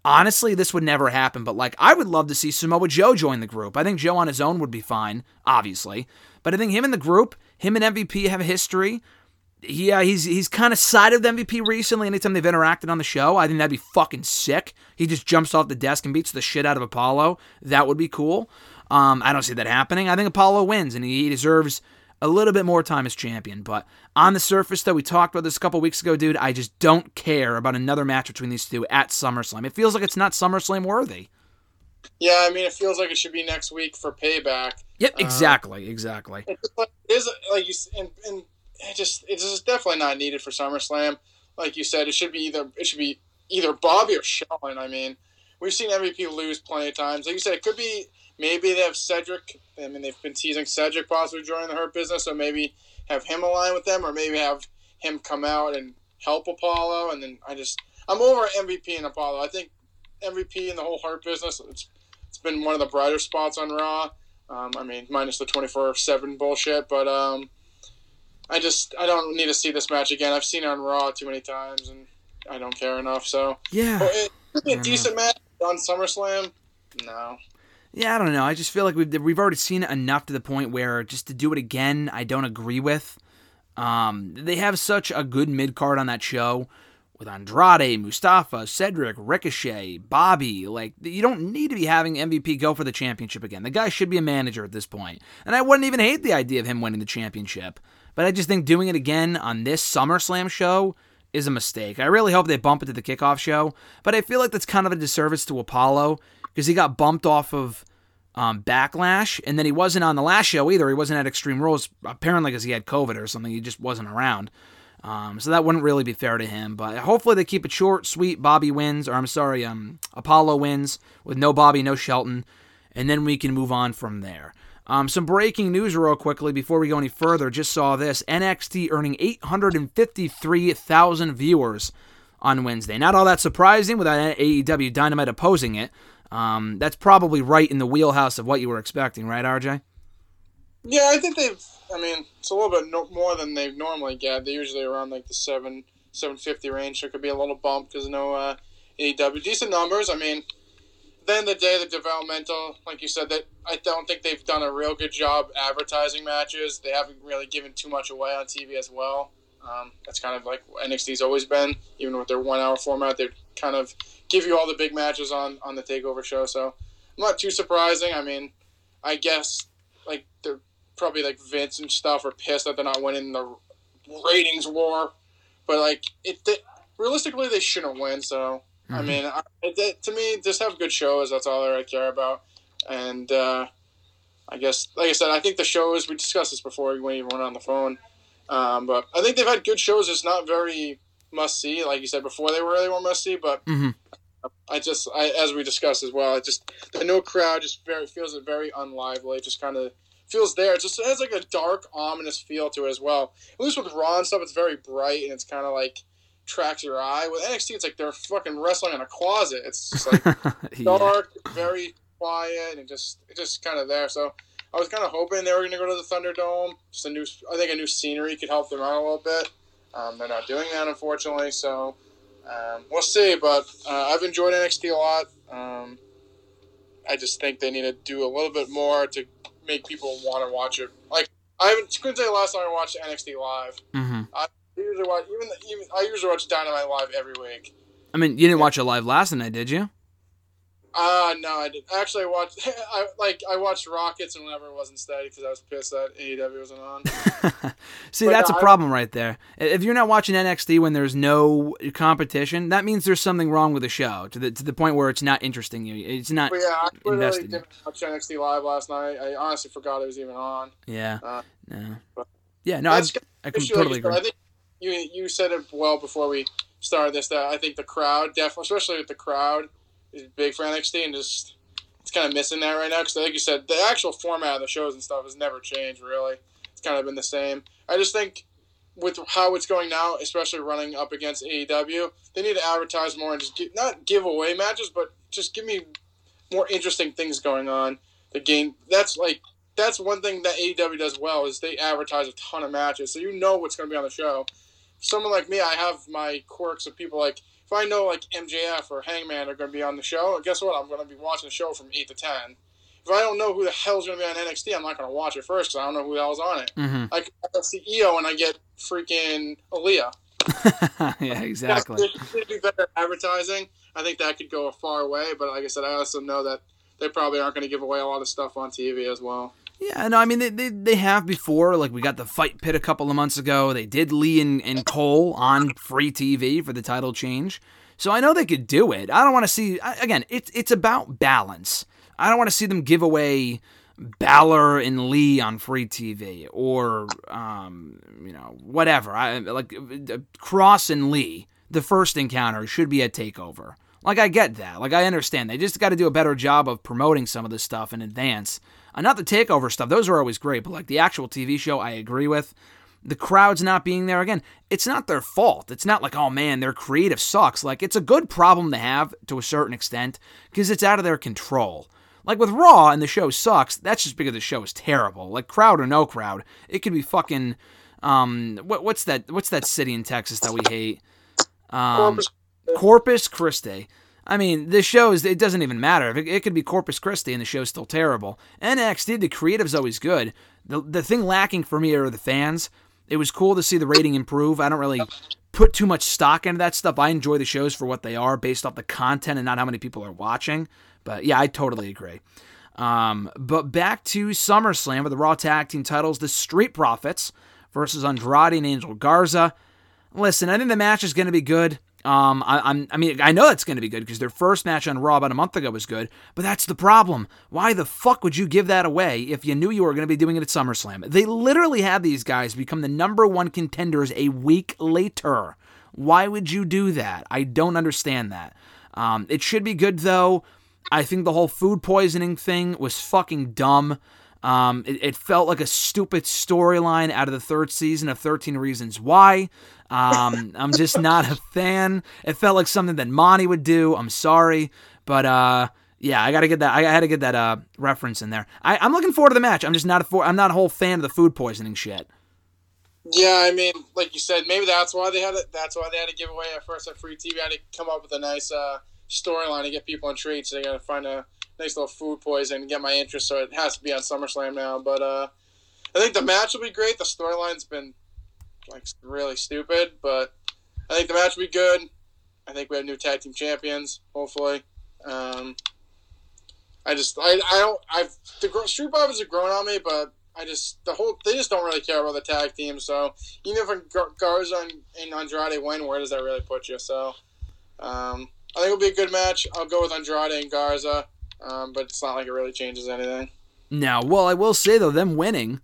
honestly, this would never happen. But like, I would love to see Samoa Joe join the group. I think Joe on his own would be fine, obviously. But I think him in the group, him and MVP have a history. Yeah, he's he's kind of sided with MVP recently. Anytime they've interacted on the show, I think that'd be fucking sick. He just jumps off the desk and beats the shit out of Apollo. That would be cool. Um, I don't see that happening. I think Apollo wins, and he deserves a little bit more time as champion. But on the surface, though, we talked about this a couple weeks ago, dude. I just don't care about another match between these two at SummerSlam. It feels like it's not SummerSlam worthy. Yeah, I mean, it feels like it should be next week for payback. Yep, exactly, uh, exactly. It is like you and, and it just it's just definitely not needed for SummerSlam. Like you said, it should be either it should be either Bobby or Shelton. I mean, we've seen MVP lose plenty of times. Like you said, it could be maybe they have Cedric. I mean, they've been teasing Cedric possibly joining the Hurt Business, so maybe have him align with them, or maybe have him come out and help Apollo. And then I just I'm over MVP and Apollo. I think MVP and the whole Hurt Business. It's it's been one of the brighter spots on Raw. Um, I mean, minus the twenty four seven bullshit, but um, I just I don't need to see this match again. I've seen it on Raw too many times, and I don't care enough. So yeah, it be a decent know. match on SummerSlam. No. Yeah, I don't know. I just feel like we've we've already seen it enough to the point where just to do it again, I don't agree with. Um, they have such a good mid card on that show with Andrade, Mustafa, Cedric, Ricochet, Bobby. Like, you don't need to be having MVP go for the championship again. The guy should be a manager at this point. And I wouldn't even hate the idea of him winning the championship. But I just think doing it again on this SummerSlam show is a mistake. I really hope they bump it to the kickoff show, but I feel like that's kind of a disservice to Apollo because he got bumped off of um, Backlash, and then he wasn't on the last show either. He wasn't at Extreme Rules, apparently because he had COVID or something. He just wasn't around. Um, so that wouldn't really be fair to him. But hopefully they keep it short, sweet. Bobby wins, or I'm sorry, um, Apollo wins with no Bobby, no Shelton, and then we can move on from there. Um, some breaking news, real quickly, before we go any further. Just saw this NXT earning 853,000 viewers on Wednesday. Not all that surprising without AEW Dynamite opposing it. Um, that's probably right in the wheelhouse of what you were expecting, right, RJ? Yeah, I think they've. I mean, it's a little bit no, more than they normally get. They're usually around like the seven seven fifty range. So it could be a little bump because no uh, AEW. Decent numbers. I mean, then the day the developmental, like you said, that I don't think they've done a real good job advertising matches. They haven't really given too much away on TV as well. Um, that's kind of like NXT's always been, even with their one-hour format. They kind of give you all the big matches on on the Takeover show. So not too surprising. I mean, I guess like they're probably like Vince and stuff are pissed that they're not winning the ratings war, but like it. Realistically, they shouldn't win. So Mm-hmm. I mean, I, it, to me, just have good shows. That's all I care about. And uh, I guess, like I said, I think the shows we discussed this before when we went on the phone. Um, but I think they've had good shows. It's not very must see, like you said before. They were really were must see, but mm-hmm. I just, I, as we discussed as well, I just the no crowd just very feels it very unlively. It just kind of feels there. It just has like a dark, ominous feel to it as well. At least with Raw and stuff, it's very bright and it's kind of like tracks your eye. With NXT, it's like they're fucking wrestling in a closet. It's just like yeah. dark, very quiet, and just just kind of there. So I was kind of hoping they were going to go to the Thunderdome. Just a new, I think a new scenery could help them out a little bit. Um, they're not doing that, unfortunately. So um, we'll see. But uh, I've enjoyed NXT a lot. Um, I just think they need to do a little bit more to make people want to watch it. Like I haven't couldn't say last time I watched NXT live. Mm-hmm. I I usually watch even, even I usually watch Dynamite live every week. I mean, you didn't watch it live last night, did you? Uh no, I didn't. Actually, I watched. I like I watched Rockets and whenever it wasn't steady because I was pissed that AEW wasn't on. See, But that's no, a I- problem right there. If you're not watching NXT when there's no competition, that means there's something wrong with the show to the to the point where it's not interesting you. It's not. Yeah, I literally Invested. didn't watch NXT live last night. I honestly forgot it was even on. Yeah. Uh, No. but- Yeah. No. I, I can issue, like totally agree. I think you you said it well before we started this. That I think the crowd definitely, especially with the crowd, is big for NXT and just it's kind of missing that right now. Because like you said, the actual format of the shows and stuff has never changed really. It's kind of been the same. I just think with how it's going now, especially running up against AEW, they need to advertise more and just give, not give away matches, but just give me more interesting things going on. The game that's like that's one thing that AEW does well is they advertise a ton of matches, so you know what's going to be on the show. Someone like me, I have my quirks of people like if I know like MJF or Hangman are going to be on the show, guess what? I'm going to be watching the show from eight to ten. If I don't know who the hell's going to be on NXT, I'm not going to watch it first because I don't know who the hell's on it. hmm I can see Io and I get freaking Aaliyah. yeah. Exactly. They do better advertising. I think that could go a far way, but like I said, I also know that they probably aren't going to give away a lot of stuff on TV as well. Yeah, no, I mean they, they they have before. Like we got the fight pit a couple of months ago. They did Lee and, and Cole on free TV for the title change. So I know they could do it. I don't want to see again. It's it's about balance. I don't want to see them give away Balor and Lee on free TV or um you know whatever. I like Kross and Lee. The first encounter should be a takeover. Like I get that. Like I understand. They just got to do a better job of promoting some of this stuff in advance. Uh, not the takeover stuff; those are always great. But like the actual TV show, I agree with. The crowd's not being there again. It's not their fault. It's not like, oh man, their creative sucks. Like it's a good problem to have to a certain extent because it's out of their control. Like with Raw and the show sucks, that's just because the show is terrible. Like crowd or no crowd, it could be fucking um what what's that what's that city in Texas that we hate? Um Corpus- Corpus Christi. I mean, the is, it doesn't even matter. It, it could be Corpus Christi and the show's still terrible. NXT, the creative's always good. The, the thing lacking for me are the fans. It was cool to see the rating improve. I don't really put too much stock into that stuff. I enjoy the shows for what they are based off the content and not how many people are watching. But yeah, I totally agree. Um, but back to SummerSlam with the Raw Tag Team titles, the Street Profits versus Andrade and Angel Garza. Listen, I think the match is going to be good. Um, I, I'm, I mean, I know it's going to be good because their first match on Raw about a month ago was good, but that's the problem. Why the fuck would you give that away if you knew you were going to be doing it at SummerSlam? They literally had these guys become the number one contenders a week later. Why would you do that? I don't understand that. Um, it should be good though. I think the whole food poisoning thing was fucking dumb. Um, it, it felt like a stupid storyline out of the third season of 13 Reasons Why. Um, I'm just not a fan. It felt like something that Monty would do. I'm sorry, but uh, yeah, I gotta get that. I had to get that uh, reference in there. I, I'm looking forward to the match. I'm just not a for, I'm not a whole fan of the food poisoning shit. Yeah, I mean, like you said, maybe that's why they had it. That's why they had to give away at first at free TV. I Had to come up with a nice uh, storyline to get people intrigued. So they got to find a nice little food poison and get my interest. So it has to be on SummerSlam now. But uh, I think the match will be great. The storyline's been like really stupid, but I think the match will be good. I think we have new tag team champions. Hopefully, um, I just I, I don't I've the Street Profits have grown on me, but I just the whole they just don't really care about the tag team. So even if Gar- Garza and, and Andrade win, where does that really put you? So um, I think it'll be a good match. I'll go with Andrade and Garza, um, but it's not like it really changes anything. Now, well, I will say though, them winning,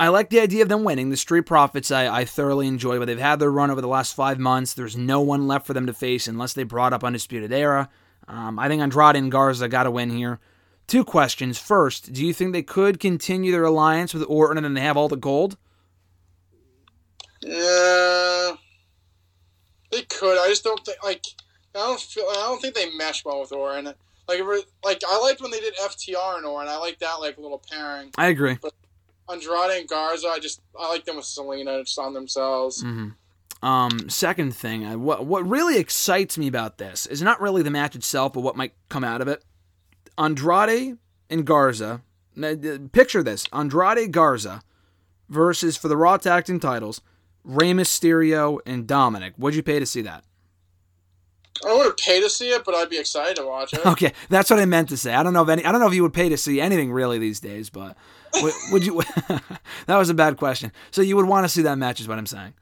I like the idea of them winning. The Street Profits, I, I thoroughly enjoy, but they've had their run over the last five months. There's no one left for them to face unless they brought up Undisputed Era. Um, I think Andrade and Garza got to win here. Two questions. First, do you think they could continue their alliance with Orton and then they have all the gold? Yeah, they could. I just don't think like I don't feel. I don't think they mesh well with Orton. Like, like I liked when they did FTR and Orton. I like that like little pairing. I agree. Andrade and Garza. I just I like them with Zelina just on themselves. Um, second thing, I, what what really excites me about this is not really the match itself, but what might come out of it. Andrade and Garza. uh, Picture this: Andrade Garza versus for the Raw Tag Team titles, Rey Mysterio and Dominic. What'd you pay to see that? I wouldn't pay to see it, but I'd be excited to watch it. Okay, that's what I meant to say. I don't know if any. I don't know if you would pay to see anything really these days, but would, would you? that was a bad question. So you would want to see that match, is what I'm saying.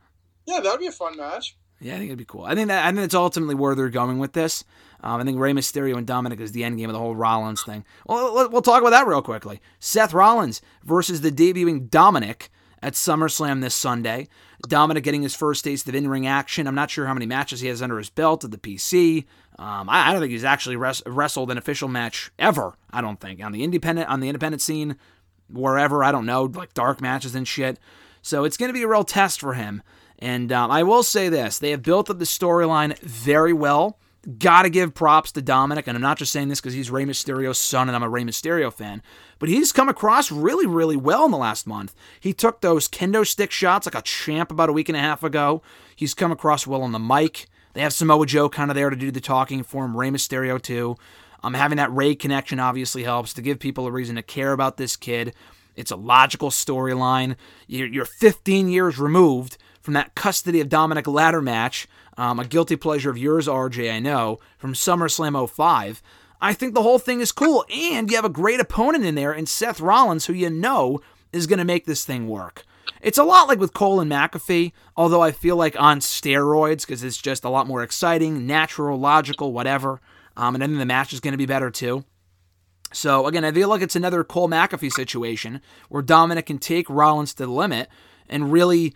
Yeah, that'd be a fun match. Yeah, I think it'd be cool. I think that I think it's ultimately where they're going with this. Um, I think Rey Mysterio and Dominic is the end game of the whole Rollins thing. Well, we'll talk about that real quickly. Seth Rollins versus the debuting Dominic at SummerSlam this Sunday. Dominic getting his first taste of in-ring action. I'm not sure how many matches he has under his belt at the PC. Um, I, I, don't think he's actually res- wrestled an official match ever. I don't think on the independent on the independent scene, wherever I don't know, like dark matches and shit. So it's going to be a real test for him. And um, I will say this: they have built up the storyline very well. Got to give props to Dominic, and I'm not just saying this because he's Rey Mysterio's son and I'm a Rey Mysterio fan, but he's come across really, really well in the last month. He took those kendo stick shots like a champ about a week and a half ago. He's come across well on the mic. They have Samoa Joe kind of there to do the talking for him, Rey Mysterio too. Um, having that Rey connection obviously helps to give people a reason to care about this kid. It's a logical storyline. You're 15 years removed from that custody of Dominic ladder match, um, a guilty pleasure of yours, RJ, I know, from SummerSlam 05. I think the whole thing is cool. And you have a great opponent in there in Seth Rollins, who you know is going to make this thing work. It's a lot like with Cole and McAfee, although I feel like on steroids because it's just a lot more exciting, natural, logical, whatever. Um, and then the match is going to be better too. So again, I feel like it's another Cole McAfee situation where Dominic can take Rollins to the limit and really,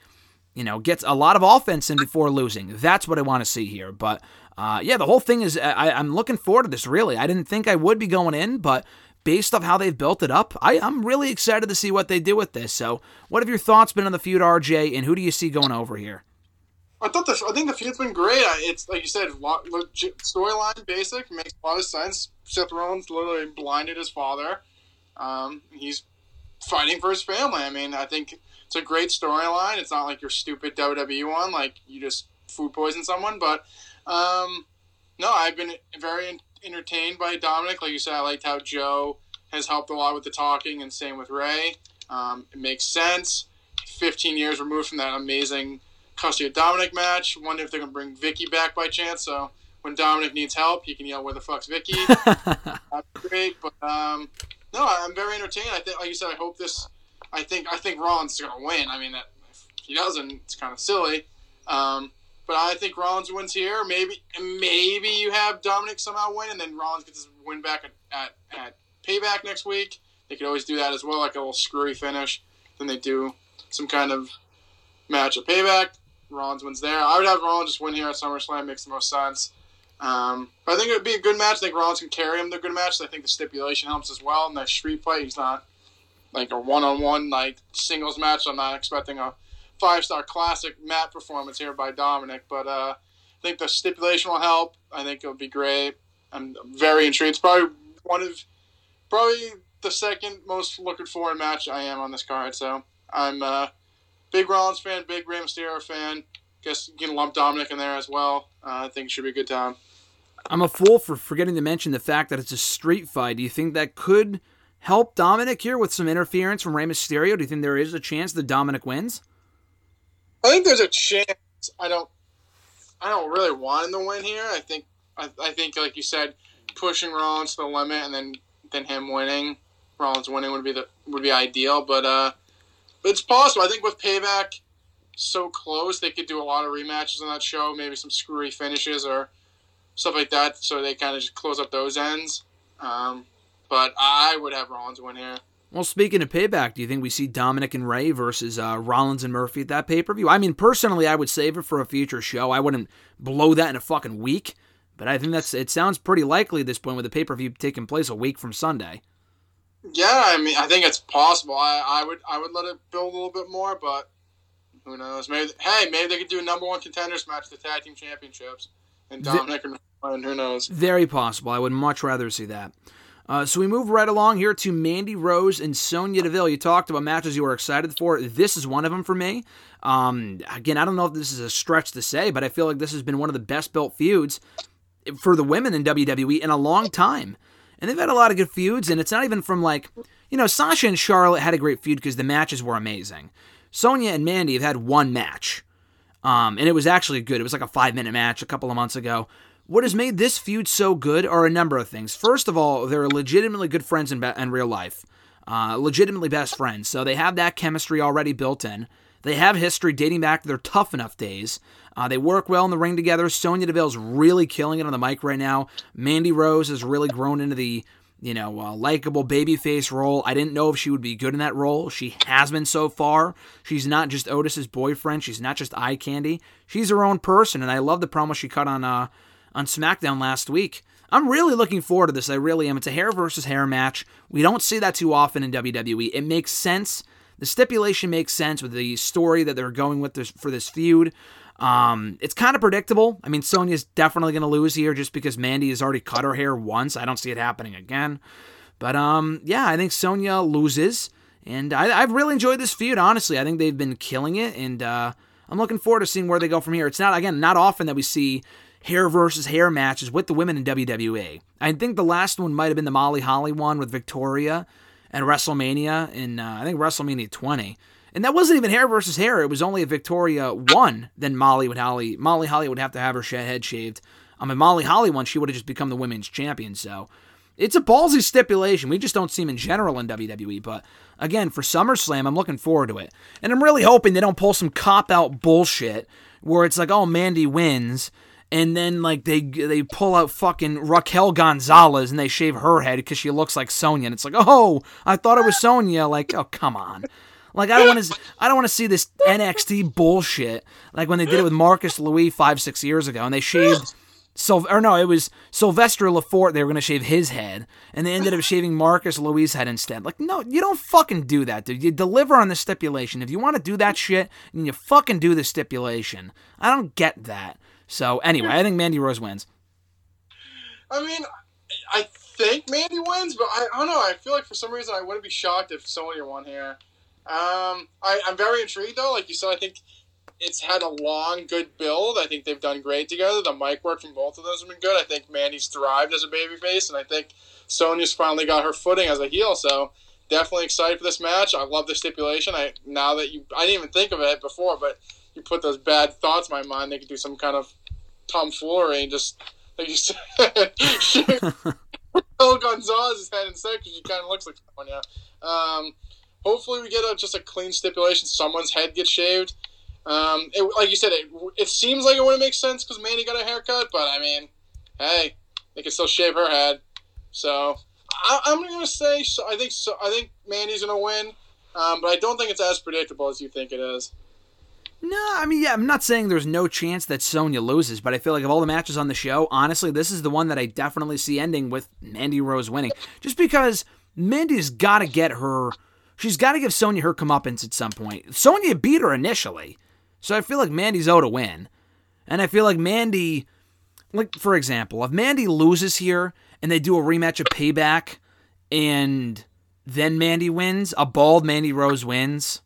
you know, gets a lot of offense in before losing. That's what I want to see here. But uh, yeah, the whole thing is I, I'm looking forward to this. Really, I didn't think I would be going in, but based off how they've built it up, I, I'm really excited to see what they do with this. So, what have your thoughts been on the feud, RJ, and who do you see going over here? I thought the I think the feud's been great. It's like you said, storyline, basic, makes a lot of sense. Seth Rollins literally blinded his father. Um, he's fighting for his family. I mean, I think it's a great storyline. It's not like your stupid WWE one, like you just food poison someone. But um, no, I've been very entertained by Dominic. Like you said, I liked how Joe has helped a lot with the talking, and same with Rey. Um, it makes sense. 15 years removed from that amazing custody of Dominic match. Wonder if they're gonna bring Vicky back by chance. So when Dominic needs help, he can yell, "Where the fuck's Vicky?" That's great. But um, no, I'm very entertained. I think, like you said, I hope this. I think I think Rollins is gonna win. I mean, if he doesn't, it's kind of silly. Um, but I think Rollins wins here. Maybe maybe you have Dominic somehow win, and then Rollins gets his win back at, at, at Payback next week. They could always do that as well, like a little screwy finish. Then they do some kind of match at Payback. Rollins wins there. I would have Rollins just win here at SummerSlam. Makes the most sense. Um, but I think it would be a good match. I think Rollins can carry him to a good match. I think the stipulation helps as well. In that street fight, he's not like a one-on-one like singles match. I'm not expecting a five-star classic mat performance here by Dominic, but uh, I think the stipulation will help. I think it'll be great. I'm very intrigued. It's probably one of probably the second most looking forward match I am on this card. So I'm a big Rollins fan, big Rey Mysterio fan. Guess you can lump Dominic in there as well. Uh, I think it should be a good time. I'm a fool for forgetting to mention the fact that it's a street fight. Do you think that could help Dominic here with some interference from Rey Mysterio? Do you think there is a chance that Dominic wins? I think there's a chance. I don't. I don't really want him to win here. I think. I, I think, like you said, pushing Rollins to the limit and then then him winning, Rollins winning would be the would be ideal. But uh, it's possible. I think with Payback so close, they could do a lot of rematches on that show. Maybe some screwy finishes or stuff like that. So they kind of just close up those ends. Um, but I would have Rollins win here. Well, speaking of payback, do you think we see Dominic and Rey versus uh, Rollins and Murphy at that pay per view? I mean, personally, I would save it for a future show. I wouldn't blow that in a fucking week, but I think that's it. Sounds pretty likely at this point with the pay per view taking place a week from Sunday. Yeah, I mean, I think it's possible. I, I would I would let it build a little bit more, but who knows? Maybe hey, maybe they could do a number one contenders match, the tag team championships, and Dominic the, and who knows? Very possible. I would much rather see that. Uh, so we move right along here to Mandy Rose and Sonya Deville. You talked about matches you were excited for. This is one of them for me. Um, again, I don't know if this is a stretch to say, but I feel like this has been one of the best built feuds for the women in WWE in a long time. And they've had a lot of good feuds, and it's not even from like, you know, Sasha and Charlotte had a great feud because the matches were amazing. Sonya and Mandy have had one match. Um, and it was actually good. It was like a five minute match a couple of months ago. What has made this feud so good are a number of things. First of all, they're legitimately good friends in, be- in real life, uh, legitimately best friends. So they have that chemistry already built in. They have history dating back to their tough enough days. Uh, they work well in the ring together. Sonya Deville's really killing it on the mic right now. Mandy Rose has really grown into the you know, uh, likable babyface role. I didn't know if she would be good in that role. She has been so far. She's not just Otis's boyfriend. She's not just eye candy. She's her own person, and I love the promo she cut on uh, on SmackDown last week. I'm really looking forward to this. I really am. It's a hair versus hair match. We don't see that too often in WWE. It makes sense. The stipulation makes sense with the story that they're going with this, for this feud. Um, it's kind of predictable. I mean, Sonya's definitely going to lose here just because Mandy has already cut her hair once. I don't see it happening again. But um, yeah, I think Sonya loses, and I, have really enjoyed this feud. Honestly, I think they've been killing it, and uh, I'm looking forward to seeing where they go from here. It's not again not often that we see hair versus hair matches with the women in WWE. I think the last one might have been the Molly Holly one with Victoria and WrestleMania in uh, I think WrestleMania 20. And that wasn't even hair versus hair. It was only if Victoria won, then Molly would Holly Molly Holly would have to have her head shaved. Um, if Molly Holly won, she would have just become the women's champion. So it's a ballsy stipulation. We just don't see them in general in WWE. But again, for SummerSlam, I'm looking forward to it. And I'm really hoping they don't pull some cop out bullshit where it's like, oh, Mandy wins. And then like they they pull out fucking Raquel Gonzalez and they shave her head because she looks like Sonya and it's like oh I thought it was Sonya like oh come on like I don't want to I don't want to see this NXT bullshit like when they did it with Marcus Louis five six years ago and they shaved. So, or no, it was Sylvester Lefort. They were to shave his head, and they ended up shaving Marcus Louis' head instead. Like, no, you don't fucking do that, dude. You deliver on the stipulation. If you want to do that shit, then you fucking do the stipulation. I don't get that. So, anyway, I think Mandy Rose wins. I mean, I think Mandy wins, but I, I don't know. I feel like for some reason I wouldn't be shocked if Sonya won here. Um, I, I'm very intrigued though. Like you said, I think it's had a long, good build. I think they've done great together. The mic work from both of those have been good. I think Mandy's thrived as a babyface, and I think Sonya's finally got her footing as a heel. So definitely excited for this match. I love the stipulation. I now that you, I didn't even think of it before, but you put those bad thoughts in my mind. They could do some kind of tomfoolery and just like you said, shoot Gonzalez's head instead because he kind of looks like Sonya. Um, hopefully we get a, just a clean stipulation. Someone's head gets shaved. Um, it, like you said, it, it seems like it wouldn't make sense because Mandy got a haircut, but I mean, hey, they can still shave her head. So I, am going to say so, I think so, I think Mandy's going to win, um, but I don't think it's as predictable as you think it is. No, I mean, yeah, I'm not saying there's no chance that Sonya loses, but I feel like of all the matches on the show, honestly, this is the one that I definitely see ending with Mandy Rose winning. Just because Mandy's got to get her She's got to give Sonya her comeuppance at some point. Sonya beat her initially, so I feel like Mandy's owed a win. And I feel like Mandy, like for example, if Mandy loses here and they do a rematch of Payback, and then Mandy wins, a bald Mandy Rose wins.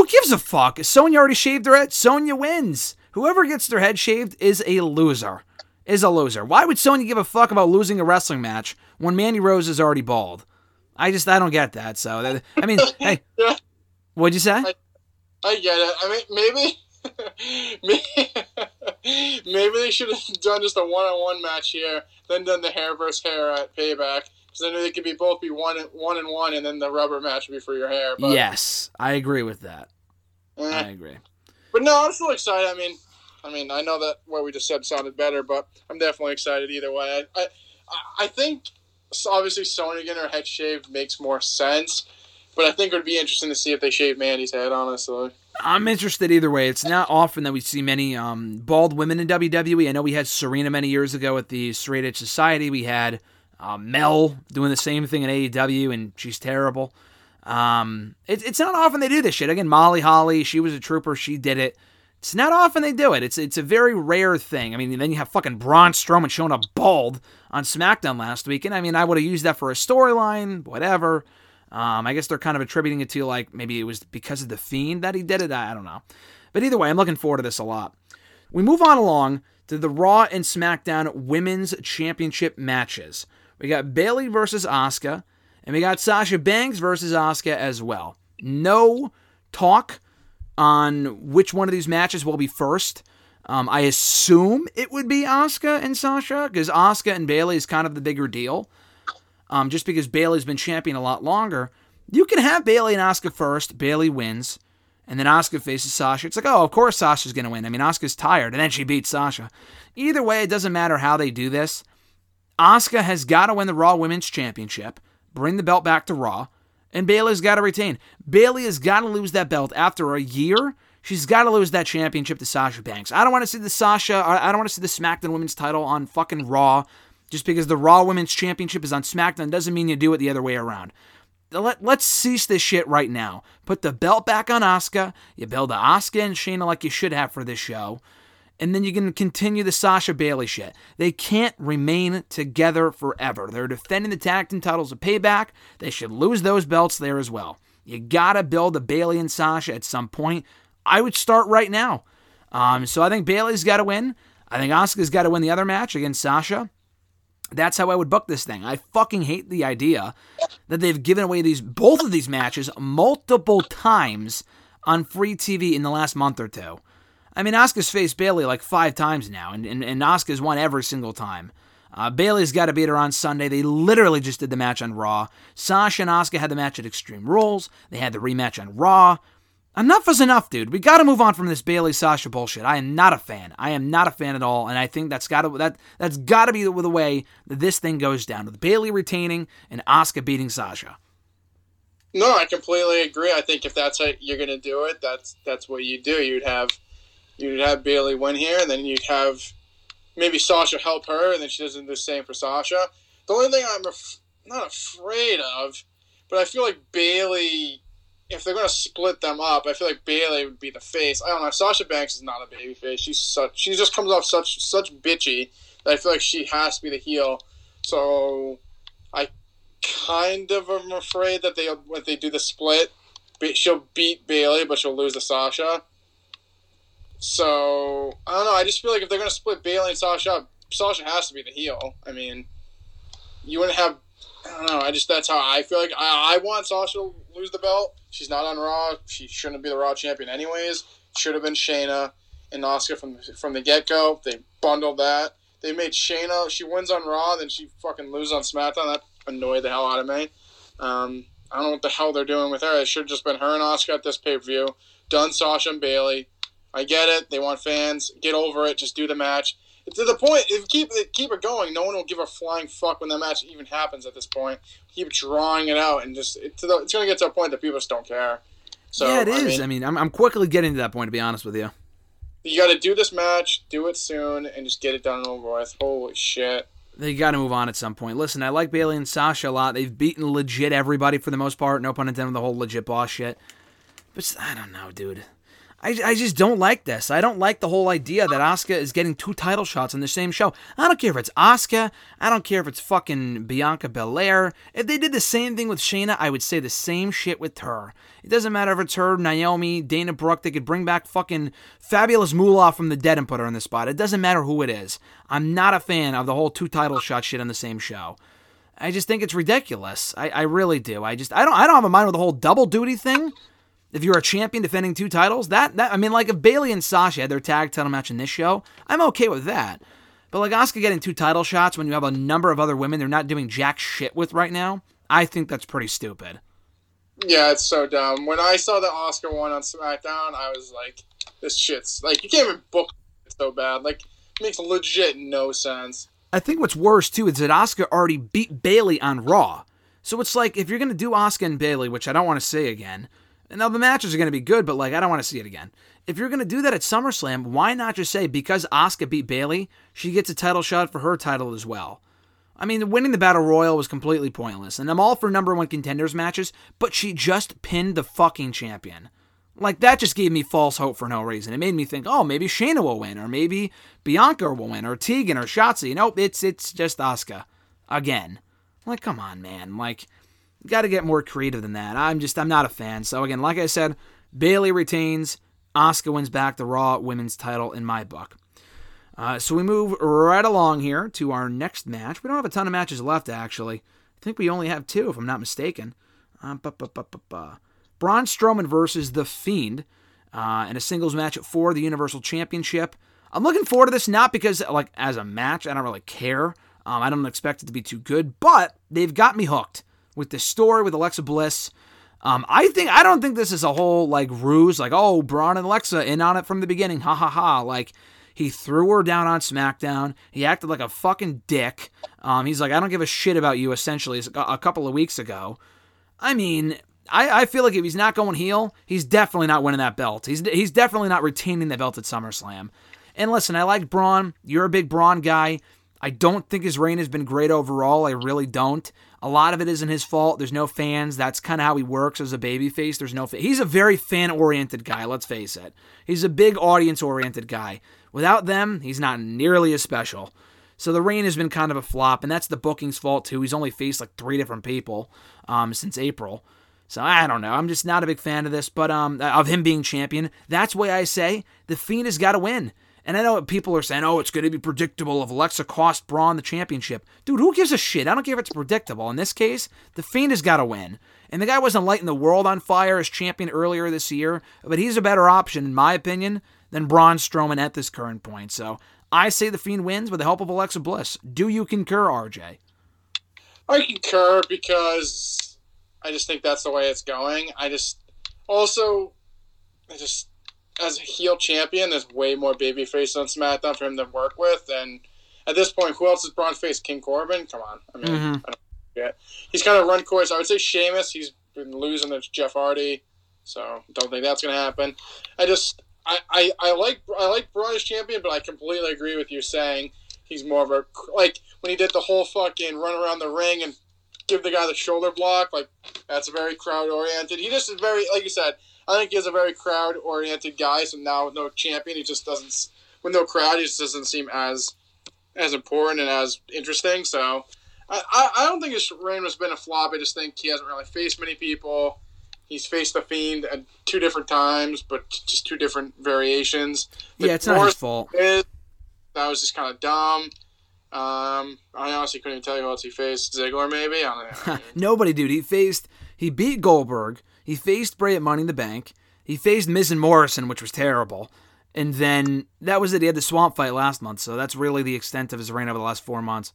Who gives a fuck? Sonya already shaved her head. Sonya wins. Whoever gets their head shaved is a loser. Is a loser. Why would Sonya give a fuck about losing a wrestling match when Mandy Rose is already bald? I just I don't get that. So that, I mean, hey, what'd you say? I, I get it. I mean, maybe, maybe, maybe they should have done just a one-on-one match here, then done the hair versus hair at Payback. Because then they could be both be one and one and one, and then the rubber match would be for your hair. But, yes, I agree with that. Eh. I agree. But no, I'm still excited. I mean, I mean, I know that what we just said sounded better, but I'm definitely excited either way. I, I, I think obviously Sonya getting her head shaved makes more sense. But I think it would be interesting to see if they shave Mandy's head, honestly. I'm interested either way. It's not often that we see many um, bald women in WWE. I know we had Serena many years ago at the Straight Edge Society. We had uh, Mel doing the same thing in AEW, and she's terrible. Um, it, it's not often they do this shit. Again, Molly Holly, she was a trooper. She did it. It's not often they do it. It's it's a very rare thing. I mean, then you have fucking Braun Strowman showing up bald on SmackDown last week, and I mean, I would have used that for a storyline, whatever. Um, I guess they're kind of attributing it to like maybe it was because of the Fiend that he did it. I don't know, but either way, I'm looking forward to this a lot. We move on along to the Raw and SmackDown Women's Championship matches. We got Bayley versus Asuka, and we got Sasha Banks versus Asuka as well. No talk on which one of these matches will be first. Um, I assume it would be Asuka and Sasha because Asuka and Bayley is kind of the bigger deal. Um, just because Bayley's been champion a lot longer, you can have Bayley and Asuka first. Bayley wins, and then Asuka faces Sasha. It's like, oh, of course Sasha's gonna win. I mean, Asuka's tired, and then she beats Sasha. Either way, it doesn't matter how they do this. Asuka has got to win the Raw Women's Championship, bring the belt back to Raw, and Bayley's got to retain. Bayley has got to lose that belt after a year. She's got to lose that championship to Sasha Banks. I don't want to see the Sasha. I don't want to see the SmackDown Women's title on fucking Raw. Just because the Raw Women's Championship is on SmackDown doesn't mean you do it the other way around. Let, let's cease this shit right now. Put the belt back on Asuka. You build Asuka and Shayna like you should have for this show and then you can continue the Sasha Bayley shit. They can't remain together forever. They're defending the tag team titles of Payback. They should lose those belts there as well. You gotta build a Bayley and Sasha at some point. I would start right now. Um, so I think Bayley's got to win. I think Asuka's got to win the other match against Sasha. That's how I would book this thing. I fucking hate the idea that they've given away these both of these matches multiple times on free TV in the last month or two. I mean, Asuka's faced Bayley like five times now, and, and, and Asuka's won every single time. Uh, Bayley's got to beat her on Sunday. They literally just did the match on Raw. Sasha and Asuka had the match at Extreme Rules. They had the rematch on Raw. Enough is enough, dude. We got to move on from this Bayley Sasha bullshit. I am not a fan. I am not a fan at all, and I think that's got to that that's got to be the, the way that this thing goes down with Bayley retaining and Oscar beating Sasha. No, I completely agree. I think if that's how you're gonna do it, that's that's what you do. You'd have you'd have Bayley win here, and then you'd have maybe Sasha help her, and then she doesn't do the same for Sasha. The only thing I'm af- not afraid of, but I feel like Bayley, if they're going to split them up, I feel like Bayley would be the face. I don't know. Sasha Banks is not a baby face. She's such. She just comes off such such bitchy that I feel like she has to be the heel. So I kind of am afraid that they when they do the split, she'll beat Bayley, but she'll lose to Sasha. So I don't know. I just feel like if they're gonna split Bayley and Sasha up, Sasha has to be the heel. I mean, you wouldn't have. I don't know. I just that's how I feel like I, I want Sasha to lose the belt. She's not on Raw. She shouldn't be the Raw champion anyways. Should have been Shayna and Asuka from from the get go. They bundled that. They made Shayna. She wins on Raw, then she fucking loses on SmackDown. That annoyed the hell out of me. Um, I don't know what the hell they're doing with her. It should have just been her and Asuka at this pay per view. Done Sasha and Bayley I get it. They want fans. Get over it. Just do the match. To the point, if keep it, keep it going, no one will give a flying fuck when that match even happens. At this point, keep drawing it out, and just it, the, it's going to get to a point that people just don't care. So yeah, it I is. Mean, I mean, I'm, I'm quickly getting to that point. To be honest with you, you got to do this match, do it soon, and just get it done and over with. Holy shit! They got to move on at some point. Listen, I like Bayley and Sasha a lot. They've beaten legit everybody for the most part. No pun intended. With the whole legit boss shit. But I don't know, dude. I, I just don't like this. I don't like the whole idea that Asuka is getting two title shots on the same show. I don't care if it's Asuka. I don't care if it's fucking Bianca Belair. If they did the same thing with Shayna, I would say the same shit with her. It doesn't matter if it's her, Naomi, Dana Brooke. They could bring back fucking Fabulous Moolah from the dead and put her in the spot. It doesn't matter who it is. I'm not a fan of the whole two title shot shit on the same show. I just think it's ridiculous. I, I really do. I just I don't I don't have a mind with the whole double duty thing. If you're a champion defending two titles, that that I mean, like if Bayley and Sasha had their tag title match in this show, I'm okay with that. But like Asuka getting two title shots when you have a number of other women they're not doing jack shit with right now, I think that's pretty stupid. Yeah, it's so dumb. When I saw the Asuka one on SmackDown, I was like, "This shit's like you can't even book it so bad. Like, it makes legit no sense." I think what's worse too is that Asuka already beat Bayley on Raw. So it's like if you're gonna do Asuka and Bayley, which I don't want to say again, now the matches are going to be good, but like I don't want to see it again. If you're going to do that at SummerSlam, why not just say because Asuka beat Bayley, she gets a title shot for her title as well? I mean, winning the Battle Royal was completely pointless, and I'm all for number one contenders matches, but she just pinned the fucking champion. Like that just gave me false hope for no reason. It made me think, oh, maybe Shayna will win, or maybe Bianca will win, or Tegan, or Shotzi. Nope, it's it's just Asuka again. Like, come on, man. Like, Got to get more creative than that. I'm just, I'm not a fan. So, again, like I said, Bayley retains. Asuka wins back the Raw Women's title in my book. Uh, so we move right along here to our next match. We don't have a ton of matches left, actually. I think we only have two, if I'm not mistaken. Uh, Braun Strowman versus The Fiend. uh, and a singles match for the Universal Championship. I'm looking forward to this not because like as a match, I don't really care. Um, I don't expect it to be too good, but they've got me hooked with this story with Alexa Bliss. Um, I think I don't think this is a whole like ruse, like oh Braun and Alexa in on it from the beginning, ha ha ha. Like he threw her down on SmackDown. He acted like a fucking dick. Um, he's like I don't give a shit about you. Essentially, a couple of weeks ago. I mean, I, I feel like if he's not going heel, he's definitely not winning that belt. He's he's definitely not retaining the belt at SummerSlam. And listen, I like Braun. You're a big Braun guy. I don't think his reign has been great overall. I really don't. A lot of it isn't his fault. There's no fans. That's kind of how he works as a babyface. There's no. Fa- He's a very fan-oriented guy. Let's face it. He's a big audience-oriented guy. Without them, he's not nearly as special. So the reign has been kind of a flop, and that's the booking's fault too. He's only faced like three different people um, since April. So I don't know. I'm just not a big fan of this, but um, of him being champion. That's why I say the Fiend has got to win. And I know people are saying, oh, it's going to be predictable if Alexa cost Braun the championship. Dude, who gives a shit? I don't care if it's predictable. In this case, the Fiend has got to win. And the guy wasn't lighting the world on fire as champion earlier this year, but he's a better option, in my opinion, than Braun Strowman at this current point. So I say the Fiend wins with the help of Alexa Bliss. Do you concur, RJ? I concur because I just think that's the way it's going. I just also, I just as a heel champion, there's way more babyface on SmackDown for him to work with. And at this point, who else is Braun face? King Corbin? Come on. I mean, mm-hmm. I don't He's kind of run course. I would say Sheamus. He's been losing to Jeff Hardy, so don't think that's going to happen. I just, I, I, I like, I like Braun as champion, but I completely agree with you saying he's more of a like when he did the whole fucking run around the ring and give the guy the shoulder block. Like that's very crowd oriented. He just is very, like you said I think he's a very crowd oriented guy. So now with no champion, he just doesn't. With no crowd, he just doesn't seem as as important and as interesting. So I, I, don't think his reign has been a flop. I just think he hasn't really faced many people. He's faced the Fiend at two different times, but just two different variations. The yeah, it's not his fault. Is, that was just kind of dumb. Um, I honestly couldn't even tell you who else he faced. Ziggler, maybe. I don't know. Nobody, dude. He faced. He beat Goldberg. He faced Bray at Money in the Bank. He faced Miz and Morrison, which was terrible. And then that was it. He had the swamp fight last month, so that's really the extent of his reign over the last four months.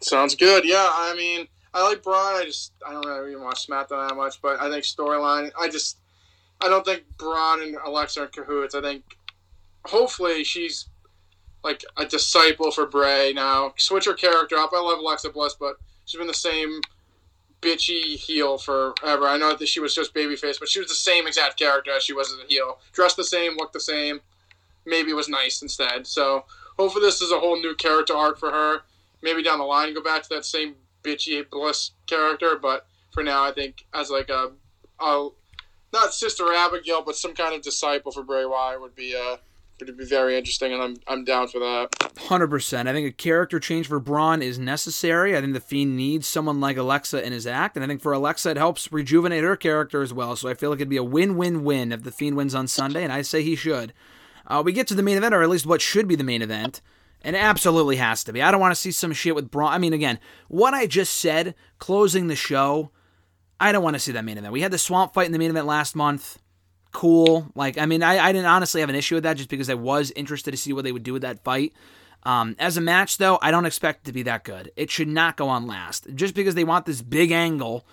Sounds good. Yeah, I mean, I like Braun. I just I don't really watch SmackDown that much, but I think storyline. I just I don't think Braun and Alexa are in cahoots. I think hopefully she's like a disciple for Bray now. Switch her character up. I love Alexa Bliss, but she's been the same bitchy heel forever. I know that she was just babyface, but she was the same exact character as she was as a heel. Dressed the same, looked the same. Maybe was nice instead. So hopefully this is a whole new character arc for her. Maybe down the line go back to that same bitchy bliss character, but for now I think as like a, a not Sister Abigail, but some kind of disciple for Bray Wyatt would be uh It'd be very interesting, and I'm I'm down for that. Hundred percent. I think a character change for Braun is necessary. I think the Fiend needs someone like Alexa in his act, and I think for Alexa it helps rejuvenate her character as well. So I feel like it'd be a win-win-win if the Fiend wins on Sunday, and I say he should. Uh, we get to the main event, or at least what should be the main event. And absolutely has to be. I don't want to see some shit with Braun. I mean, again, what I just said, closing the show, I don't want to see that main event. We had the swamp fight in the main event last month cool. Like, I mean, I, I didn't honestly have an issue with that just because I was interested to see what they would do with that fight. Um, as a match, though, I don't expect it to be that good. It should not go on last. Just because they want this big angle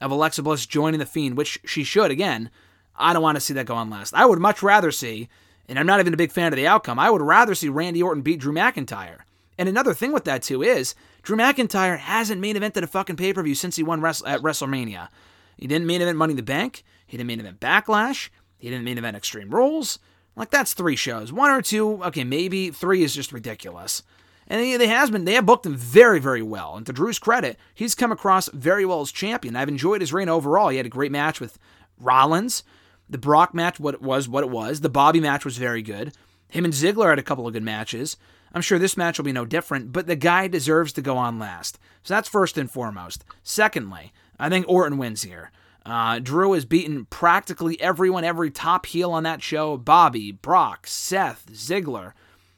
of Alexa Bliss joining The Fiend, which she should, again, I don't want to see that go on last. I would much rather see, and I'm not even a big fan of the outcome, I would rather see Randy Orton beat Drew McIntyre. And another thing with that, too, is Drew McIntyre hasn't main evented a fucking pay per view since he won at WrestleMania. He didn't main event Money in the Bank, he didn't main event Backlash. He didn't main event Extreme Rules. Like that's three shows. One or two, okay, maybe three is just ridiculous. And they, they has been they have booked him very, very well. And to Drew's credit, he's come across very well as champion. I've enjoyed his reign overall. He had a great match with Rollins. The Brock match, what it was, what it was. The Bobby match was very good. Him and Ziggler had a couple of good matches. I'm sure this match will be no different, but the guy deserves to go on last. So that's first and foremost. Secondly, I think Orton wins here. Uh, Drew has beaten practically everyone, every top heel on that show Bobby, Brock, Seth, Ziggler.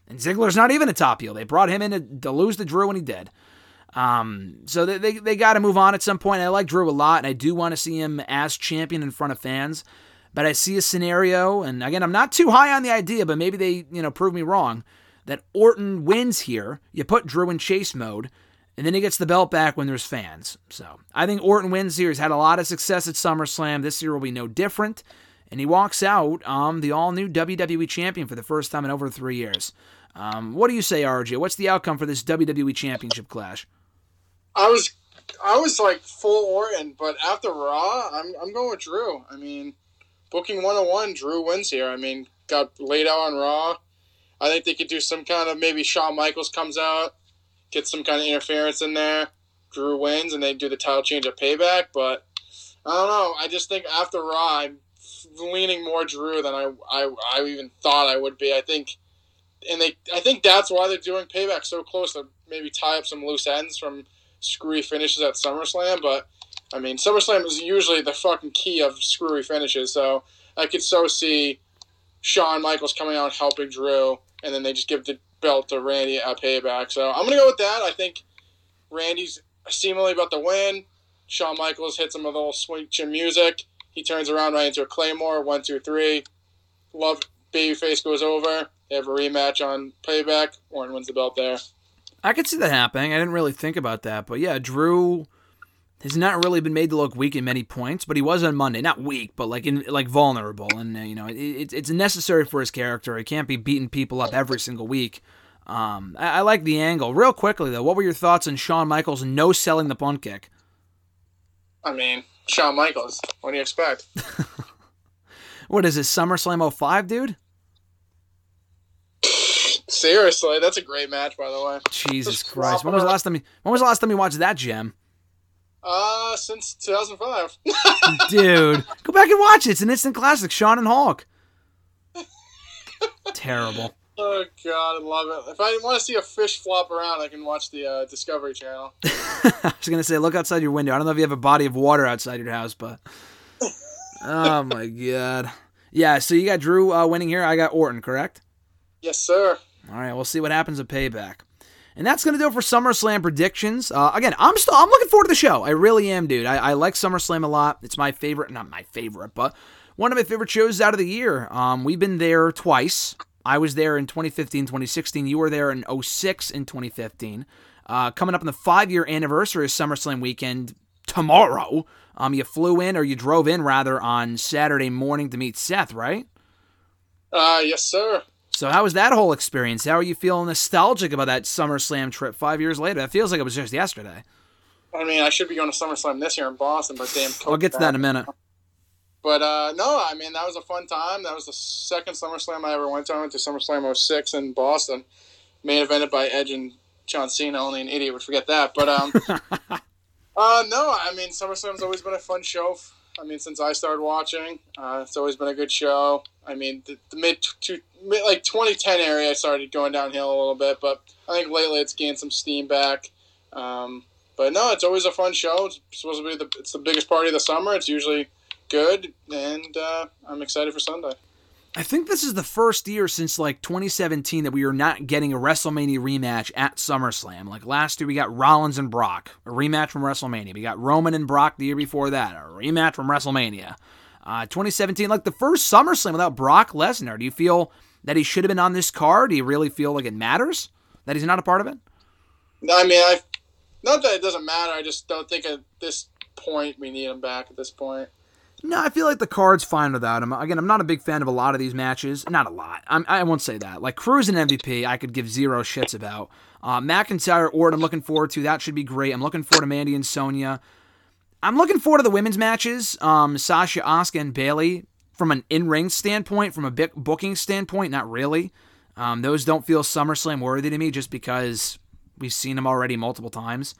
And Ziggler's not even a top heel. They brought him in to, to lose to Drew, and he did. Um, so they, they, they got to move on at some point. I like Drew a lot, and I do want to see him as champion in front of fans. but I see a scenario, and again, I'm not too high on the idea, but maybe they, you know, prove me wrong, that Orton wins here. You put Drew in chase mode, and then he gets the belt back when there's fans. So I think Orton wins here. He's had a lot of success at SummerSlam. This year will be no different. And he walks out um, the all new WWE champion for the first time in over three years. Um, what do you say, RJ? What's the outcome for this WWE championship clash? I was I was like full Orton, but after Raw, I'm, I'm going with Drew. I mean, booking 101, Drew wins here. I mean, got laid out on Raw. I think they could do some kind of maybe Shawn Michaels comes out, get some kind of interference in there. Drew wins, and they do the title change at Payback. But I don't know. I just think after Raw, I'm leaning more Drew than I, I I even thought I would be. I think, and they I think that's why they're doing Payback so close to maybe tie up some loose ends from screwy finishes at SummerSlam. But I mean, SummerSlam is usually the fucking key of screwy finishes. So I could so see Shawn Michaels coming out helping Drew, and then they just give the belt to Randy at Payback. So I'm gonna go with that. I think Randy's seemingly about to win. Shawn Michaels hits him with a little sweet chin music. He turns around right into a Claymore. One, two, three. Love babyface goes over. They have a rematch on Payback. Orton wins the belt there. I could see that happening. I didn't really think about that, but yeah, Drew has not really been made to look weak in many points, but he was on Monday, not weak, but like in like vulnerable, and uh, you know it, it's necessary for his character. He can't be beating people up every single week. Um, I, I, like the angle. Real quickly though, what were your thoughts on Shawn Michaels no selling the punt kick? I mean, Shawn Michaels. What do you expect? what is this SummerSlam 05, dude? Seriously, that's a great match, by the way. Jesus Christ! When was the last time? You, when was the last time you watched that gem? Uh, since 2005. Dude, go back and watch it. It's an instant classic. Shawn and Hulk. Terrible. Oh god, I love it. If I want to see a fish flop around, I can watch the uh, Discovery Channel. I was gonna say, look outside your window. I don't know if you have a body of water outside your house, but oh my god, yeah. So you got Drew uh, winning here. I got Orton, correct? Yes, sir. All right, we'll see what happens at Payback. And that's going to do it for SummerSlam predictions. Uh, again, I'm still I'm looking forward to the show. I really am, dude. I, I, like SummerSlam a lot. It's my favorite, not my favorite, but one of my favorite shows out of the year. Um, we've been there twice. I was there in 2015, 2016. You were there in 06 and 2015. Uh, coming up on the five year anniversary of SummerSlam weekend tomorrow. Um, you flew in, or you drove in rather, on Saturday morning to meet Seth, right? Uh, yes, sir. So how was that whole experience? How are you feeling nostalgic about that SummerSlam trip five years later? It feels like it was just yesterday. I mean, I should be going to SummerSlam this year in Boston, but damn. I'll get to that in a minute. But uh, no, I mean that was a fun time. That was the second SummerSlam I ever went to. I went to SummerSlam 06 in Boston, main evented by Edge and John Cena. Only an idiot would forget that. But um, uh, no, I mean SummerSlam's always been a fun show I mean, since I started watching, uh, it's always been a good show. I mean, the, the mid to mid, like 2010 area, I started going downhill a little bit, but I think lately it's gained some steam back. Um, but no, it's always a fun show. It's supposed to be the it's the biggest party of the summer. It's usually good, and uh, I'm excited for Sunday. I think this is the first year since like 2017 that we are not getting a WrestleMania rematch at SummerSlam. Like last year, we got Rollins and Brock, a rematch from WrestleMania. We got Roman and Brock the year before that, a rematch from WrestleMania. Uh, 2017, like the first SummerSlam without Brock Lesnar. Do you feel that he should have been on this card? Do you really feel like it matters that he's not a part of it? I mean, I not that it doesn't matter. I just don't think at this point we need him back at this point. No, I feel like the card's fine without him. Again, I'm not a big fan of a lot of these matches. Not a lot. I'm, I will not say that. Like Crews and MVP, I could give zero shits about. Uh, McIntyre, Orton, I'm looking forward to. That should be great. I'm looking forward to Mandy and Sonya. I'm looking forward to the women's matches. Um, Sasha, Asuka, and Bayley. From an in-ring standpoint, from a booking standpoint, not really. Um, those don't feel SummerSlam worthy to me, just because we've seen them already multiple times.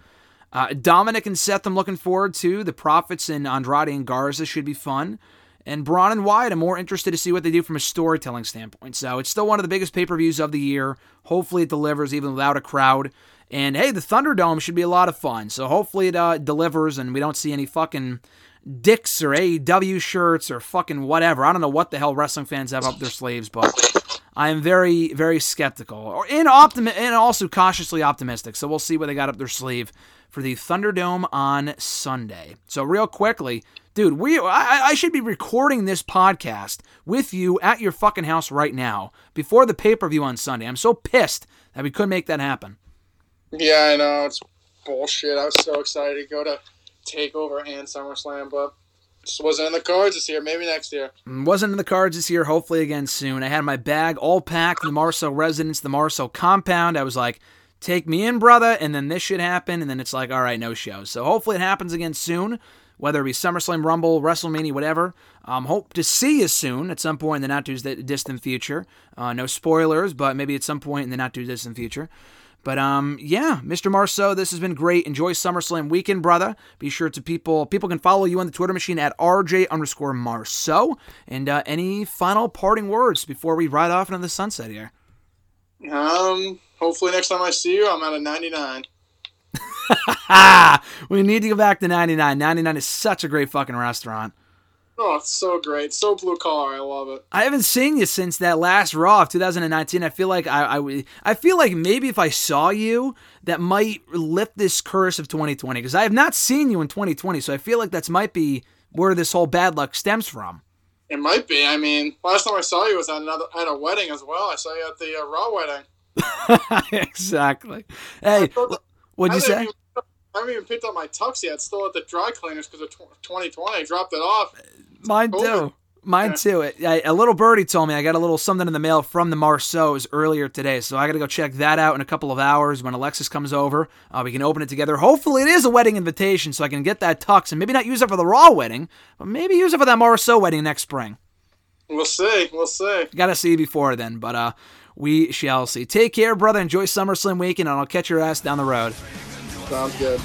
Uh, Dominic and Seth, I'm looking forward to. The Profits and Andrade and Garza should be fun. And Braun and Wyatt, I'm more interested to see what they do from a storytelling standpoint. So it's still one of the biggest pay per views of the year. Hopefully it delivers even without a crowd. And hey, the Thunderdome should be a lot of fun. So hopefully it uh, delivers and we don't see any fucking dicks or AEW shirts or fucking whatever. I don't know what the hell wrestling fans have up their sleeves, but I am very, very skeptical, or and optimi- and also cautiously optimistic. So we'll see what they got up their sleeve for the Thunderdome on Sunday. So real quickly, dude, we I, I should be recording this podcast with you at your fucking house right now before the pay per view on Sunday. I'm so pissed that we couldn't make that happen. Yeah, I know it's bullshit. I was so excited to go to Takeover and SummerSlam, but just wasn't in the cards this year. Maybe next year. Wasn't in the cards this year. Hopefully again soon. I had my bag all packed. The Marceau residence, the Marceau compound. I was like, take me in, brother. And then this should happen. And then it's like, all right, no show. So hopefully it happens again soon. Whether it be SummerSlam, Rumble, WrestleMania, whatever. Um, hope to see you soon at some point in the not too distant future. Uh, no spoilers, but maybe at some point in the not too distant future. But um, yeah, Mr. Marceau, this has been great. Enjoy SummerSlam weekend, brother. Be sure to people people can follow you on the Twitter machine at RJ underscore Marceau. And uh, any final parting words before we ride off into the sunset here? Um, hopefully next time I see you, I'm at a 99. we need to go back to 99. 99 is such a great fucking restaurant. Oh, it's so great. So blue collar. I love it. I haven't seen you since that last Raw of 2019. I feel like I, I, I feel like maybe if I saw you, that might lift this curse of 2020 because I have not seen you in 2020. So I feel like that's might be where this whole bad luck stems from. It might be. I mean, last time I saw you was at another at a wedding as well. I saw you at the uh, Raw wedding. exactly. Hey, what'd you say? I haven't even picked up my tux yet. Still at the dry cleaners because of 2020. I dropped it off. Mine too. Mine too. A little birdie told me I got a little something in the mail from the Marceaus earlier today, so I got to go check that out in a couple of hours when Alexis comes over. Uh, we can open it together. Hopefully, it is a wedding invitation, so I can get that tux and maybe not use it for the Raw wedding, but maybe use it for that Marceau wedding next spring. We'll see. We'll see. Got to see before then, but uh, we shall see. Take care, brother. Enjoy SummerSlam weekend, and I'll catch your ass down the road. Sounds good.